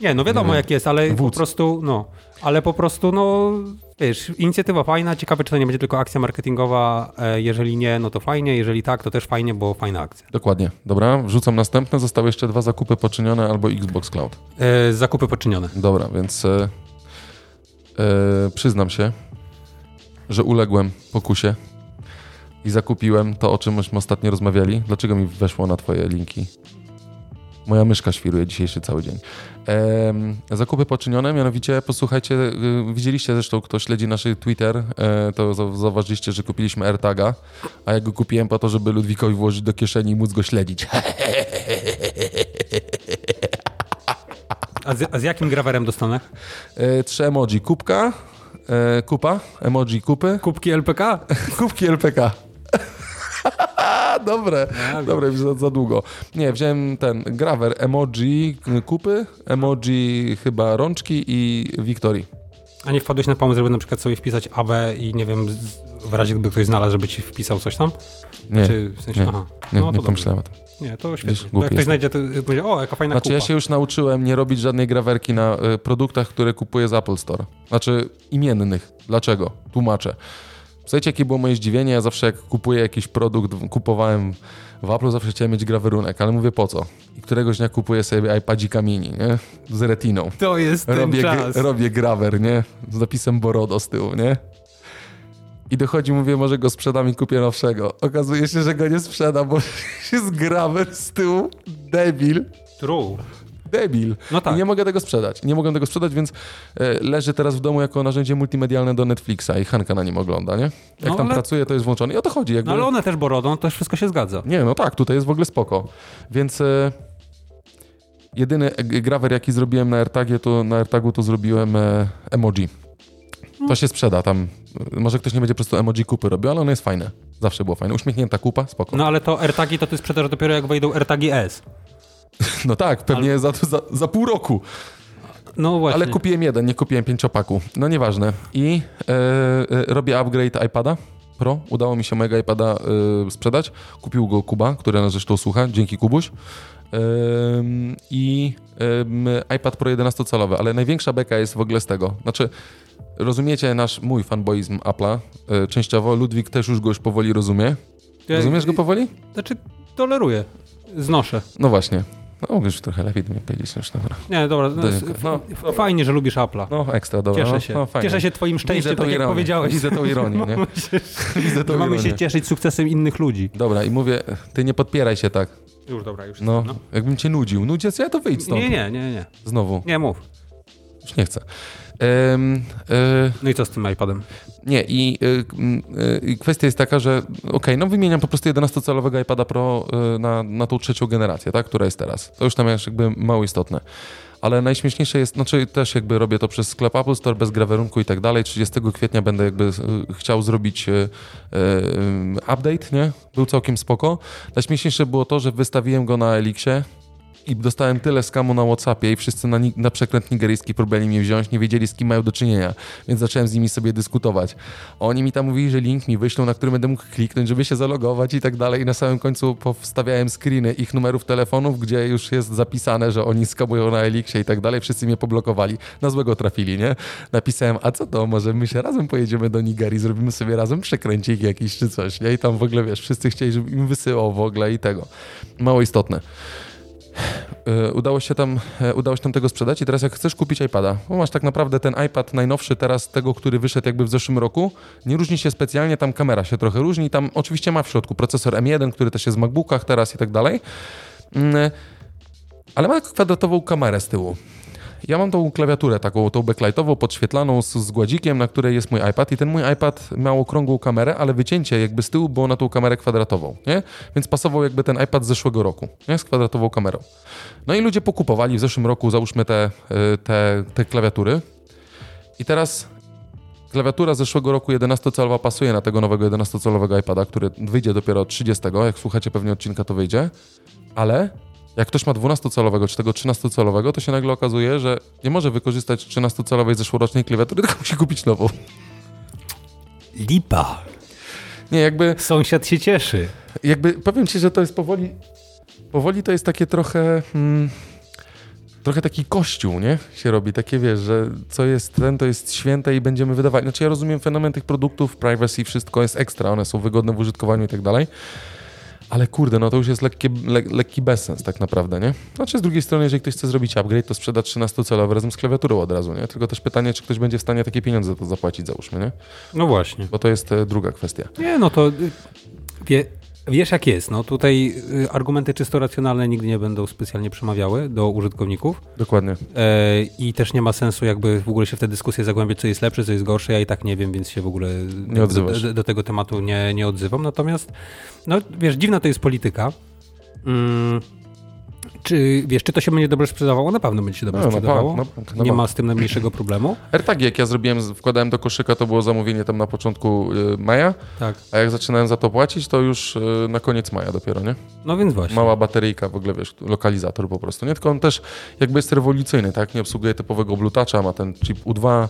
S3: Nie, no wiadomo
S2: Nie
S3: jak jest, ale po
S2: Wódz.
S3: prostu, no, ale po prostu, no, wiesz, inicjatywa fajna, ciekawe, czy to nie będzie tylko akcja marketingowa, e, jeżeli nie, no to fajnie, jeżeli tak, to też fajnie, bo fajna akcja.
S2: Dokładnie. Dobra, wrzucam następne. Zostały jeszcze dwa zakupy poczynione albo Xbox Cloud.
S3: E, zakupy poczynione.
S2: Dobra, więc e, e, przyznam się, że uległem pokusie i zakupiłem to, o czym myśmy ostatnio rozmawiali. Dlaczego mi weszło na twoje linki? Moja myszka świruje dzisiejszy cały dzień. Zakupy poczynione, mianowicie posłuchajcie, y, widzieliście zresztą, kto śledzi nasz Twitter, e, to zau- zauważyliście, że kupiliśmy AirTaga, a ja go kupiłem po to, żeby Ludwikowi włożyć do kieszeni i móc go śledzić.
S3: A z, a z jakim grawerem dostanę?
S2: E, trzy emoji. Kubka, e, kupa, emoji kupy,
S3: Kubki LPK?
S2: kubki LPK. Dobre,
S3: Ja
S2: dobre, już za, za długo. Nie, wziąłem ten grawer emoji kupy, emoji chyba rączki i Wiktorii.
S3: A nie wpadłeś na pomysł, żeby na przykład sobie wpisać AB i nie wiem, w razie gdyby ktoś znalazł, żeby ci wpisał coś tam?
S2: Nie,
S3: Czy w sensie,
S2: nie,
S3: aha.
S2: nie,
S3: no,
S2: nie
S3: to dobrze.
S2: pomyślałem o tym.
S3: Nie, to świetnie. Bo jak ktoś znajdzie, to będzie, o, jaka fajna
S2: Znaczy
S3: kupa.
S2: ja się już nauczyłem nie robić żadnej grawerki na y, produktach, które kupuję z Apple Store. Znaczy imiennych. Dlaczego? Tłumaczę. Słuchajcie, jakie było moje zdziwienie. Ja zawsze jak kupuję jakiś produkt, kupowałem w Apple, zawsze chciałem mieć grawerunek, ale mówię po co? I któregoś dnia kupuję sobie iPadzika mini, nie? Z retiną.
S3: To jest ten
S2: Robię,
S3: czas.
S2: robię grawer, nie? Z napisem Borodo z tyłu, nie? I dochodzi, mówię, może go sprzedam i kupię nowszego. Okazuje się, że go nie sprzedam, bo jest grawer z tyłu. Debil.
S3: True.
S2: Debil.
S3: No tak.
S2: I nie mogę tego sprzedać. Nie mogę tego sprzedać, więc e, leży teraz w domu jako narzędzie multimedialne do Netflixa i Hanka na nim ogląda, nie? Jak
S3: No,
S2: tam
S3: ale-
S2: pracuje, to jest włączone. I o to chodzi. Jakby...
S3: No ale one też borodą, to też wszystko się zgadza.
S2: Nie, no tak, tutaj jest w ogóle spoko. Więc e, jedyny e, grawer, jaki zrobiłem na AirTagie, to na AirTagu to zrobiłem emoji. To się sprzeda tam. Może ktoś nie będzie po prostu emoji kupy robił, ale ono jest fajne. Zawsze było fajne. Uśmiechnięta kupa, spoko. No,
S3: No ale to AirTagi to ty sprzedasz dopiero jak wejdą AirTagi S.
S2: tak, pewnie za, za, za pół roku.
S3: No właśnie.
S2: Ale kupiłem jeden, nie kupiłem pięciopaku. No nieważne. I e, robię upgrade iPada Pro. Udało mi się mojego iPada e, sprzedać. Kupił go Kuba, który nas zresztą słucha. Dzięki Kubuś. I ym, iPad Pro 11-calowy, ale największa beka jest w ogóle z tego. Znaczy, rozumiecie nasz mój fanboizm Apple'a częściowo. Ludwik też już go już powoli rozumie. Rozumiesz go powoli?
S3: Znaczy, toleruję. Znoszę.
S2: No właśnie. No mogę już trochę lepiej do mnie powiedzieć niż dobra.
S3: Nie, dobra. No,
S2: no,
S3: f- fajnie, że lubisz Apple'a.
S2: No ekstra, dobra.
S3: Cieszę
S2: no,
S3: się.
S2: No.
S3: Cieszę się twoim szczęściem, tak jak
S2: ironię.
S3: powiedziałeś.
S2: Widzę tą ironię, nie? Widzę tą
S3: mamy się
S2: ironię.
S3: cieszyć sukcesem innych ludzi.
S2: Dobra, i mówię, ty nie podpieraj się tak.
S3: Już, dobra, już.
S2: No,
S3: No.
S2: jakbym cię nudził. Nudzię, ja to wyjdź stąd.
S3: Nie, nie, nie, nie.
S2: Znowu.
S3: Nie mów.
S2: Już nie chcę. Y,
S3: No i co z tym iPadem?
S2: nie, i y, y, kwestia jest taka, że okej, no wymieniam po prostu 11-calowego iPada Pro na, na tą trzecią generację, tak, która jest teraz. To już tam jest jakby mało istotne. ale najśmieszniejsze jest, znaczy też jakby robię to przez sklep Apple Store, bez grawerunku i tak dalej. 30 kwietnia będę jakby chciał zrobić update, nie? Był całkiem spoko. Najśmieszniejsze było to, że wystawiłem go na Elixie, i dostałem tyle skamu na Whatsappie i wszyscy na, na przekręt nigeryjski próbowali mnie wziąć, nie wiedzieli z kim mają do czynienia, więc zacząłem z nimi sobie dyskutować. Oni mi tam mówili, że link mi wyślą, na który będę mógł kliknąć, żeby się zalogować i tak dalej i na samym końcu powstawiałem screeny ich numerów telefonów, gdzie już jest zapisane, że oni skamują na Elixie i tak dalej, wszyscy mnie poblokowali, na złego trafili, nie? Napisałem, a co to, może my się razem pojedziemy do Nigerii, zrobimy sobie razem przekręcik jakiś czy coś, nie? I tam w ogóle, wiesz, wszyscy chcieli, żebym im wysyłał w ogóle i tego. Mało istotne. E, udało się, tam, e, udało się tam tego sprzedać i teraz jak chcesz kupić iPada, bo masz tak naprawdę ten iPad najnowszy teraz, tego, który wyszedł jakby w zeszłym roku, nie różni się specjalnie, tam kamera się trochę różni, tam oczywiście ma w środku procesor M1, który też jest w MacBookach teraz i tak dalej, mm, e, ale ma kwadratową kamerę z tyłu. Ja mam tą klawiaturę taką, tą backlightową, podświetlaną z, z gładzikiem, na której jest mój iPad i ten mój iPad miał okrągłą kamerę, ale wycięcie jakby z tyłu było na tą kamerę kwadratową, nie? Więc pasował jakby ten iPad z zeszłego roku, nie? Z kwadratową kamerą. No i ludzie pokupowali w zeszłym roku, załóżmy te, y, te, te klawiatury i teraz klawiatura z zeszłego roku 11-calowa pasuje na tego nowego 11-calowego iPada, który wyjdzie dopiero 30, jak słuchacie pewnie odcinka to wyjdzie, ale jak ktoś ma 12-calowego czy tego 13-calowego, to się nagle okazuje, że nie może wykorzystać 13-calowej zeszłorocznej klawiatury, tylko musi kupić nową.
S3: Lipa.
S2: Nie, jakby...
S3: Sąsiad się cieszy.
S2: Jakby, powiem ci, że to jest powoli... Powoli to jest takie trochę... Hmm, trochę taki kościół, nie? Się robi, takie wiesz, że co jest ten, to jest święte i będziemy wydawać. Znaczy ja rozumiem fenomen tych produktów, privacy, wszystko jest ekstra, one są wygodne w użytkowaniu i tak dalej, ale kurde, no to już jest lekki, le, lekki bezsens tak naprawdę, nie? Znaczy z drugiej strony, jeżeli ktoś chce zrobić upgrade, to sprzeda 13-calowy razem z klawiaturą od razu, nie? Tylko też pytanie, czy ktoś będzie w stanie takie pieniądze za to zapłacić, załóżmy, nie?
S3: No właśnie.
S2: Bo to jest e, druga kwestia.
S3: Nie, no to y, wie, wiesz jak jest, no tutaj y, argumenty czysto racjonalne nigdy nie będą specjalnie przemawiały do użytkowników.
S2: Dokładnie.
S3: E, I też nie ma sensu jakby w ogóle się w tę dyskusję zagłębiać, co jest lepsze, co jest gorsze. Ja i tak nie wiem, więc się w ogóle do, do, do tego tematu nie, nie odzywam. Natomiast, no wiesz, dziwna to jest polityka. Mm, czy, wiesz, czy to się będzie dobrze sprzedawało? Na pewno będzie się dobrze
S2: No,
S3: sprzedawało.
S2: no, no,
S3: nie ma z tym najmniejszego problemu.
S2: AirTagi, jak ja zrobiłem, wkładałem do koszyka, to było zamówienie tam na początku y, maja,
S3: Tak.
S2: a jak zaczynałem za to płacić, to już y, na koniec maja dopiero, nie?
S3: No więc właśnie.
S2: Mała bateryjka, w ogóle wiesz, lokalizator po prostu, nie? Tylko on też jakby jest rewolucyjny, tak? Nie obsługuje typowego Bluetoocha, ma ten chip U2, e,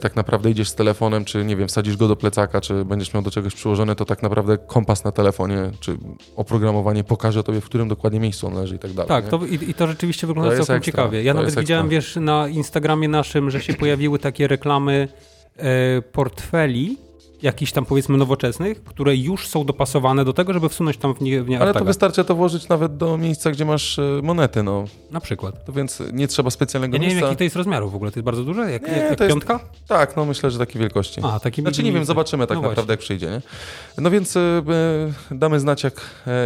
S2: tak naprawdę idziesz z telefonem, czy nie wiem, wsadzisz go do plecaka, czy będziesz miał do czegoś przyłożony, to tak naprawdę kompas na telefonie, czy oprogramowanie pokaże tobie, w którym dokładnie miejscu on leży i tak dalej.
S3: Tak, to, i, i to rzeczywiście wygląda
S2: To
S3: całkiem
S2: ekstra.
S3: ciekawie. Ja
S2: To
S3: nawet widziałem,
S2: ekstra.
S3: wiesz, na Instagramie naszym, że się pojawiły takie reklamy e, portfeli, jakichś tam powiedzmy nowoczesnych, które już są dopasowane do tego, żeby wsunąć tam w nie, w nie
S2: Ale to wystarczy to włożyć nawet do miejsca, gdzie masz e, monety, no.
S3: Na przykład.
S2: To więc nie trzeba specjalnego
S3: Ja nie wiem,
S2: miejsca.
S3: jaki to jest rozmiarów w ogóle. To jest bardzo duże? Jak,
S2: Nie,
S3: jak,
S2: to jest-
S3: piątka?
S2: Tak, no myślę, że takiej wielkości.
S3: A, taki
S2: Znaczy nie wiem, zobaczymy tak
S3: no
S2: naprawdę
S3: właśnie.
S2: jak przyjdzie, nie? No więc e, damy znać jak,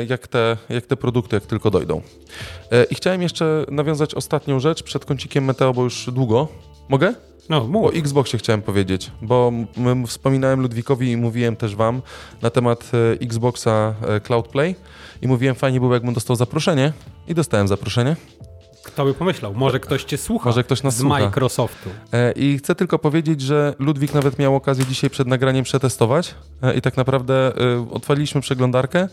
S2: jak, te, jak te produkty, jak tylko dojdą. I chciałem jeszcze nawiązać ostatnią rzecz przed kącikiem Meteo, bo już długo. Mogę?
S3: No,
S2: O
S3: mów.
S2: Xboxie chciałem powiedzieć, bo wspominałem Ludwikowi i mówiłem też wam na temat e, Xboxa e, Cloud Play i mówiłem fajnie było jakbym dostał zaproszenie i dostałem zaproszenie.
S3: Kto by pomyślał? Może ktoś cię słucha
S2: Może ktoś nas
S3: z
S2: słucha.
S3: Microsoftu.
S2: E, I chcę tylko powiedzieć, że Ludwik nawet miał okazję dzisiaj przed nagraniem przetestować i tak naprawdę otwaliliśmy przeglądarkę,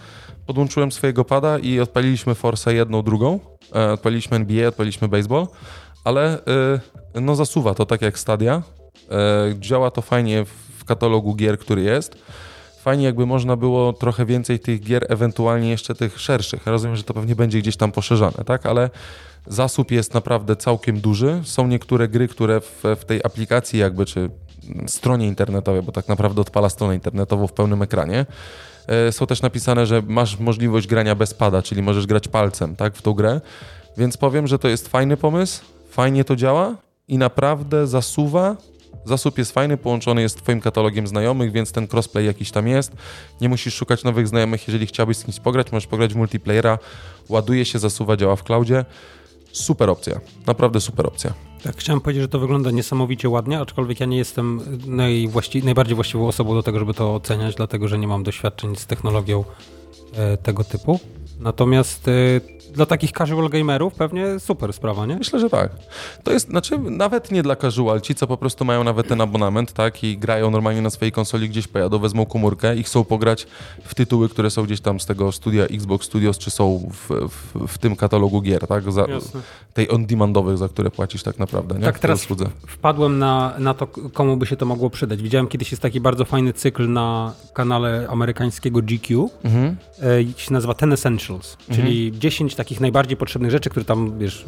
S2: podłączyłem swojego pada i odpaliliśmy Force jedną, drugą. Odpaliliśmy NBA, odpaliliśmy baseball, ale no zasuwa to tak jak Stadia. E, Działa to fajnie w katalogu gier, który jest. Fajnie jakby można było trochę więcej tych gier, ewentualnie jeszcze tych szerszych. Rozumiem, że to pewnie będzie gdzieś tam poszerzane, tak? Ale zasób jest naprawdę całkiem duży. Są niektóre gry, które w, w tej aplikacji jakby, czy stronie internetowej, bo tak naprawdę odpala stronę internetową w pełnym ekranie, e, są też napisane, że masz możliwość grania bez pada, czyli możesz grać palcem, tak, w tą grę. Więc powiem, że to jest fajny pomysł, fajnie to działa i naprawdę zasuwa. Zasób jest fajny, połączony jest z Twoim katalogiem znajomych, więc ten crossplay jakiś tam jest. Nie musisz szukać nowych znajomych, jeżeli chciałbyś z kimś pograć, możesz pograć w multiplayera. Ładuje się, zasuwa, działa w cloudzie. Super opcja, naprawdę super opcja.
S3: Tak, chciałem powiedzieć, że to wygląda niesamowicie ładnie, aczkolwiek ja nie jestem najwłaści- najbardziej właściwą osobą do tego, żeby to oceniać, dlatego że nie mam doświadczeń z technologią e, tego typu. Natomiast e, dla takich casual gamerów pewnie super sprawa, nie?
S2: Myślę, że tak. To jest, znaczy nawet nie dla casual, ci co po prostu mają nawet ten abonament, tak, i grają normalnie na swojej konsoli gdzieś pojadą, wezmą komórkę i chcą pograć w tytuły, które są gdzieś tam z tego studia Xbox Studios, czy są w, w, w tym katalogu gier, tak, za, tej on-demandowych, za które płacisz tak naprawdę, nie?
S3: Tak, teraz wpadłem na, na to, komu by się to mogło przydać. Widziałem kiedyś jest taki bardzo fajny cykl na kanale amerykańskiego GQ,
S2: Mhm.
S3: e, się nazywa Ten Essentials, czyli 10 takich najbardziej potrzebnych rzeczy, które tam, wiesz,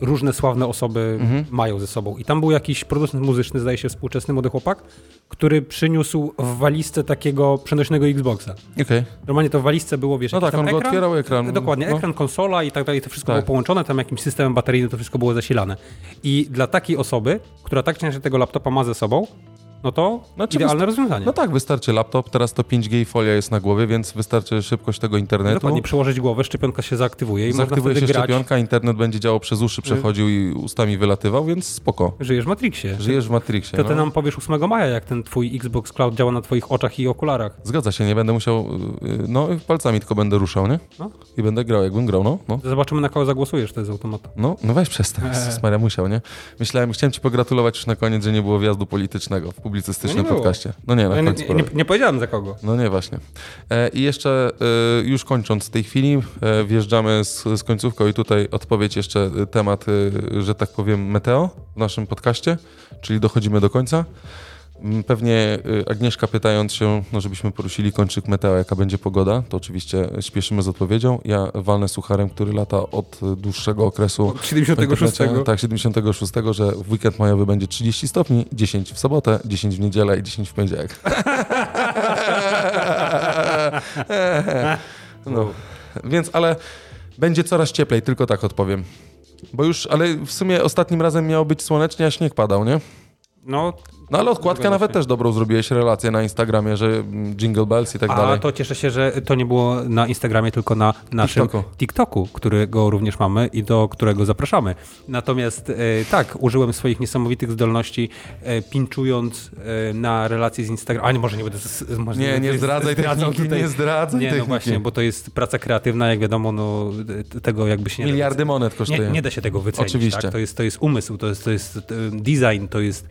S3: różne sławne osoby
S2: Mhm.
S3: mają ze sobą. I tam był jakiś producent muzyczny, zdaje się, współczesny młody chłopak, który przyniósł w walizce takiego przenośnego Xboxa.
S2: Okej.
S3: Normalnie to w walizce było, wiesz,
S2: No tak, on
S3: ekran,
S2: otwierał, ekran.
S3: Dokładnie,
S2: No.
S3: ekran, konsola i tak dalej, to wszystko
S2: Tak.
S3: było połączone, tam jakimś systemem bateryjnym to wszystko było zasilane. I dla takiej osoby, która tak często tego laptopa ma ze sobą, no to
S2: Znaczy,
S3: idealne rozwiązanie.
S2: No tak, wystarczy laptop, teraz to 5G i folia jest na głowie, więc wystarczy szybkość tego internetu.
S3: Dokładnie, przyłożyć głowę, szczepionka się zaaktywuje i
S2: Zaktywuje
S3: można
S2: się
S3: grać.
S2: szczepionka, internet będzie działał przez uszy, przechodził i ustami wylatywał, więc spoko.
S3: Żyjesz w Matrixie.
S2: Żyjesz w Matrixie.
S3: To ty
S2: no.
S3: nam powiesz 8 maja, jak ten twój Xbox Cloud działa na twoich oczach i okularach.
S2: Zgadza się, nie będę musiał, yy, no palcami tylko będę ruszał, nie?
S3: No.
S2: I będę grał, jakbym grał, no. No,
S3: Zobaczymy, na kogo zagłosujesz, to jest automatu.
S2: no, no weź przestań,
S3: Eee.
S2: Maria musiał, nie? Myślałem, chciałem ci pogratulować już na koniec, że nie było wjazdu politycznego w publicystycznym
S3: No
S2: podcaście. No nie, na
S3: Ja nie,
S2: końcu
S3: nie, nie, nie powiedziałem za kogo.
S2: No nie, właśnie. E, I jeszcze e, już kończąc w tej chwili, e, wjeżdżamy z, z końcówką i tutaj odpowiedź jeszcze e, temat, e, że tak powiem, meteo w naszym podcaście, czyli dochodzimy do końca. Mm, Pewnie e, Agnieszka pytając się, no żebyśmy poruszyli kończyk meteo, jaka będzie pogoda, to oczywiście śpieszymy z odpowiedzią. Ja walnę sucharem, który lata od dłuższego okresu.
S3: Od 76.
S2: Tak, 76, że w weekend majowy będzie 30 stopni, 10 w sobotę, 10 w niedzielę i 10 w poniedziałek. No, więc, ale będzie coraz cieplej, tylko tak odpowiem. Bo już, ale w sumie ostatnim razem miało być słonecznie, a śnieg padał, nie?
S3: No,
S2: No ale odkładkę
S3: Zgadza
S2: nawet
S3: się.
S2: też dobrą zrobiłeś, relację na Instagramie, że jingle bells i tak
S3: a
S2: dalej.
S3: to cieszę się, że to nie było na Instagramie, tylko na naszym
S2: TikToku.
S3: TikToku, którego również mamy i do którego zapraszamy. Natomiast e, tak, użyłem swoich niesamowitych zdolności, e, pinczując e, na relacje z Instagram. A nie, może nie będę. z- może
S2: Nie, nie zdradzaj techniki, nie zdradzaj
S3: Nie, no
S2: techniki.
S3: właśnie, bo to jest praca kreatywna, jak wiadomo, no tego jakby się nie da
S2: Miliardy
S3: wyce-
S2: monet kosztuje.
S3: Nie, nie da się tego wycenić.
S2: Oczywiście.
S3: Tak? To, jest, to jest umysł, to jest, to jest e, design, to jest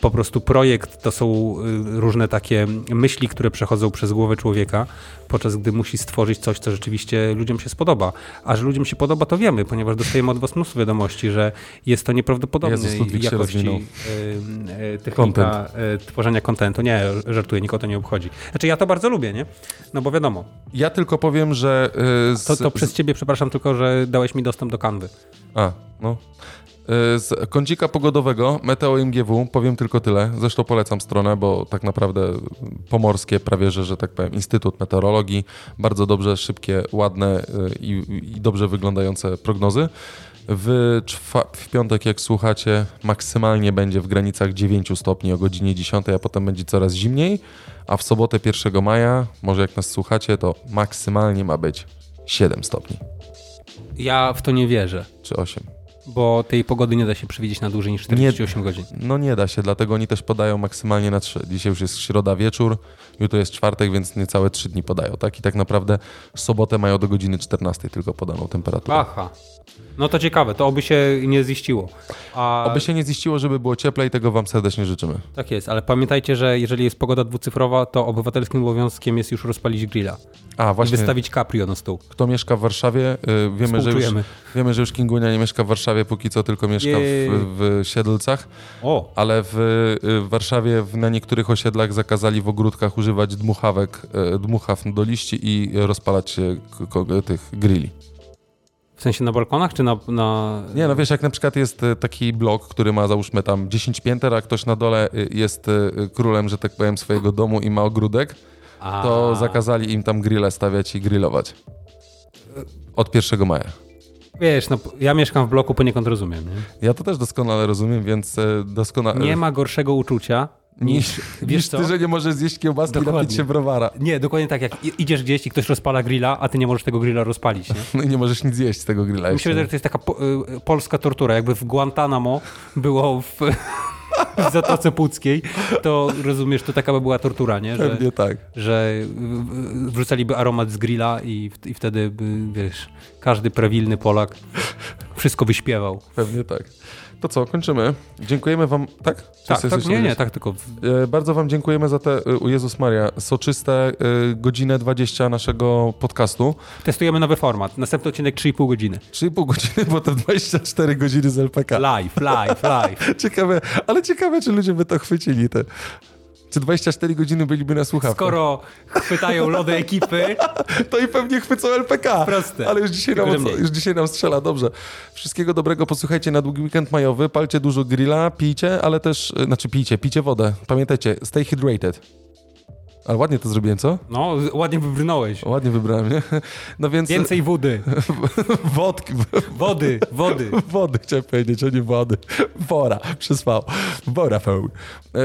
S3: po prostu projekt, to są y, różne takie myśli, które przechodzą przez głowę człowieka, podczas gdy musi stworzyć coś, co rzeczywiście ludziom się spodoba. A że ludziom się podoba, to wiemy, ponieważ dostajemy od was mnóstwo wiadomości, że jest to nieprawdopodobne jakości y, y, technika y, tworzenia kontentu. Nie, żartuję, nikogo to nie obchodzi. Znaczy ja to bardzo lubię, nie? No bo wiadomo,
S2: Ja tylko powiem, że... y, z,
S3: to, to
S2: z-
S3: przez ciebie, przepraszam tylko, że dałeś mi dostęp do kanwy.
S2: A, no. Y, Z kącika pogodowego Meteo MGW powiem tylko tyle. Zresztą polecam stronę, bo tak naprawdę pomorskie, prawie że, że tak powiem, Instytut Meteorologii. Bardzo dobrze, szybkie, ładne y, i, i dobrze wyglądające prognozy. W, w piątek, jak słuchacie, maksymalnie będzie w granicach 9 stopni o godzinie 10, a potem będzie coraz zimniej. A w sobotę 1 maja, może jak nas słuchacie, to maksymalnie ma być 7 stopni
S3: Ja w to nie wierzę,
S2: czy 8.
S3: bo tej pogody nie da się przewidzieć na dłużej niż 48 godzin.
S2: No nie da się, dlatego oni też podają maksymalnie na 3. Dzisiaj już jest środa wieczór, jutro jest czwartek, więc niecałe 3 dni podają, tak? I tak naprawdę sobotę mają do godziny 14 tylko podaną temperaturę.
S3: Aha. No to ciekawe, to oby się nie ziściło. A
S2: Oby się nie ziściło, żeby było cieplej, tego wam serdecznie życzymy.
S3: Tak jest, ale pamiętajcie, że jeżeli jest pogoda dwucyfrowa, to obywatelskim obowiązkiem jest już rozpalić grilla.
S2: A,
S3: I
S2: właśnie,
S3: wystawić Caprio na stół.
S2: kto mieszka w Warszawie, y, wiemy, że już, wiemy, że już Kingunia nie mieszka w Warszawie, póki co tylko mieszka w, w Siedlcach,
S3: O,
S2: ale w, y, w Warszawie na niektórych osiedlach zakazali w ogródkach używać dmuchawek, y, dmuchaw do liści i rozpalać tych grilli.
S3: w sensie na balkonach czy na... na...
S2: Nie, no wiesz, jak na przykład jest y, taki blok, który ma załóżmy tam 10 pięter, a ktoś na dole y, jest królem, że tak powiem, swojego domu i ma ogródek,
S3: A,
S2: to zakazali im tam grille stawiać i grillować. Od 1 maja.
S3: Wiesz, no ja mieszkam w bloku, poniekąd rozumiem. Nie,
S2: Ja to też doskonale rozumiem, więc doskonale...
S3: nie ma gorszego uczucia niż... Wiesz
S2: niż
S3: co?
S2: ty, że nie możesz zjeść kiełbaski i
S3: Dokładnie.
S2: napić się browara.
S3: Nie, dokładnie tak, jak i- idziesz gdzieś i ktoś rozpala grilla, a ty nie możesz tego grilla rozpalić, nie?
S2: No i nie możesz nic zjeść z tego grilla
S3: się
S2: jeszcze.
S3: że to jest taka po, y, polska tortura, jakby w Guantanamo było w... w Zatoce Puckiej, to rozumiesz, to taka by była tortura, nie? Że,
S2: Pewnie tak.
S3: że wrzucaliby aromat z grilla i, i wtedy, by, wiesz, każdy prawilny Polak wszystko wyśpiewał.
S2: Pewnie tak. To co, kończymy. Dziękujemy wam, tak? Czy
S3: Tak, tak, nie, nie, tak tylko
S2: E, Bardzo wam dziękujemy za te, e, o Jezus Maria, soczyste e, godzinę 20 naszego podcastu.
S3: testujemy nowy format. Następny odcinek 3,5 godziny.
S2: 3,5 godziny, potem 24 godziny z LPK.
S3: Live, live, live.
S2: Ciekawe, ale ciekawe, czy ludzie by to chwycili. Te. Czy 24 godziny byliby na słuchawkach?
S3: Skoro chwytają lody ekipy,
S2: To i pewnie chwycą LPK.
S3: Proste.
S2: Ale już dzisiaj,
S3: Tylko,
S2: nam, już dzisiaj nam strzela, dobrze. Wszystkiego dobrego, posłuchajcie na długi weekend majowy, palcie dużo grilla, pijcie, ale też, e, znaczy pijcie, pijcie wodę. Pamiętajcie, stay hydrated. Ale ładnie to zrobiłem, co?
S3: no, ładnie wybrnąłeś.
S2: Ładnie wybrałem, nie? No więc
S3: Więcej wody,
S2: wodki,
S3: wody, wody.
S2: wody chciałem powiedzieć, a nie wody. Wora, przez V. Vodafone. E,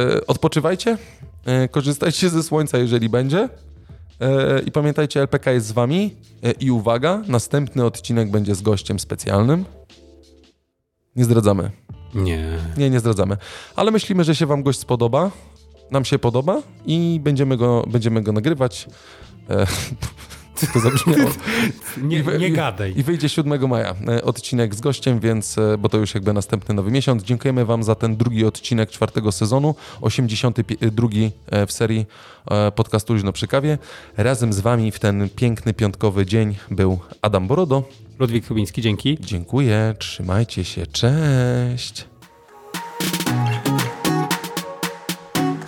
S2: e, odpoczywajcie, e, korzystajcie ze słońca, jeżeli będzie. E, I pamiętajcie, LPK jest z wami. E, I uwaga, następny odcinek będzie z gościem specjalnym. Nie zdradzamy.
S3: Nie.
S2: Nie, nie zdradzamy. Ale myślimy, że się wam gość spodoba. Nam się podoba i będziemy go, będziemy go nagrywać. E, co to zabrzmiało?
S3: Nie, nie gadaj.
S2: I wyjdzie 7 maja e, odcinek z gościem, więc, e, bo to już jakby następny nowy miesiąc. Dziękujemy Wam za ten drugi odcinek czwartego sezonu, 82 e, w serii podcastu Luźno przy kawie. Razem z Wami w ten piękny piątkowy dzień był Adam Borodo.
S3: Ludwik Kubiński, dzięki.
S2: Dziękuję, trzymajcie się, cześć!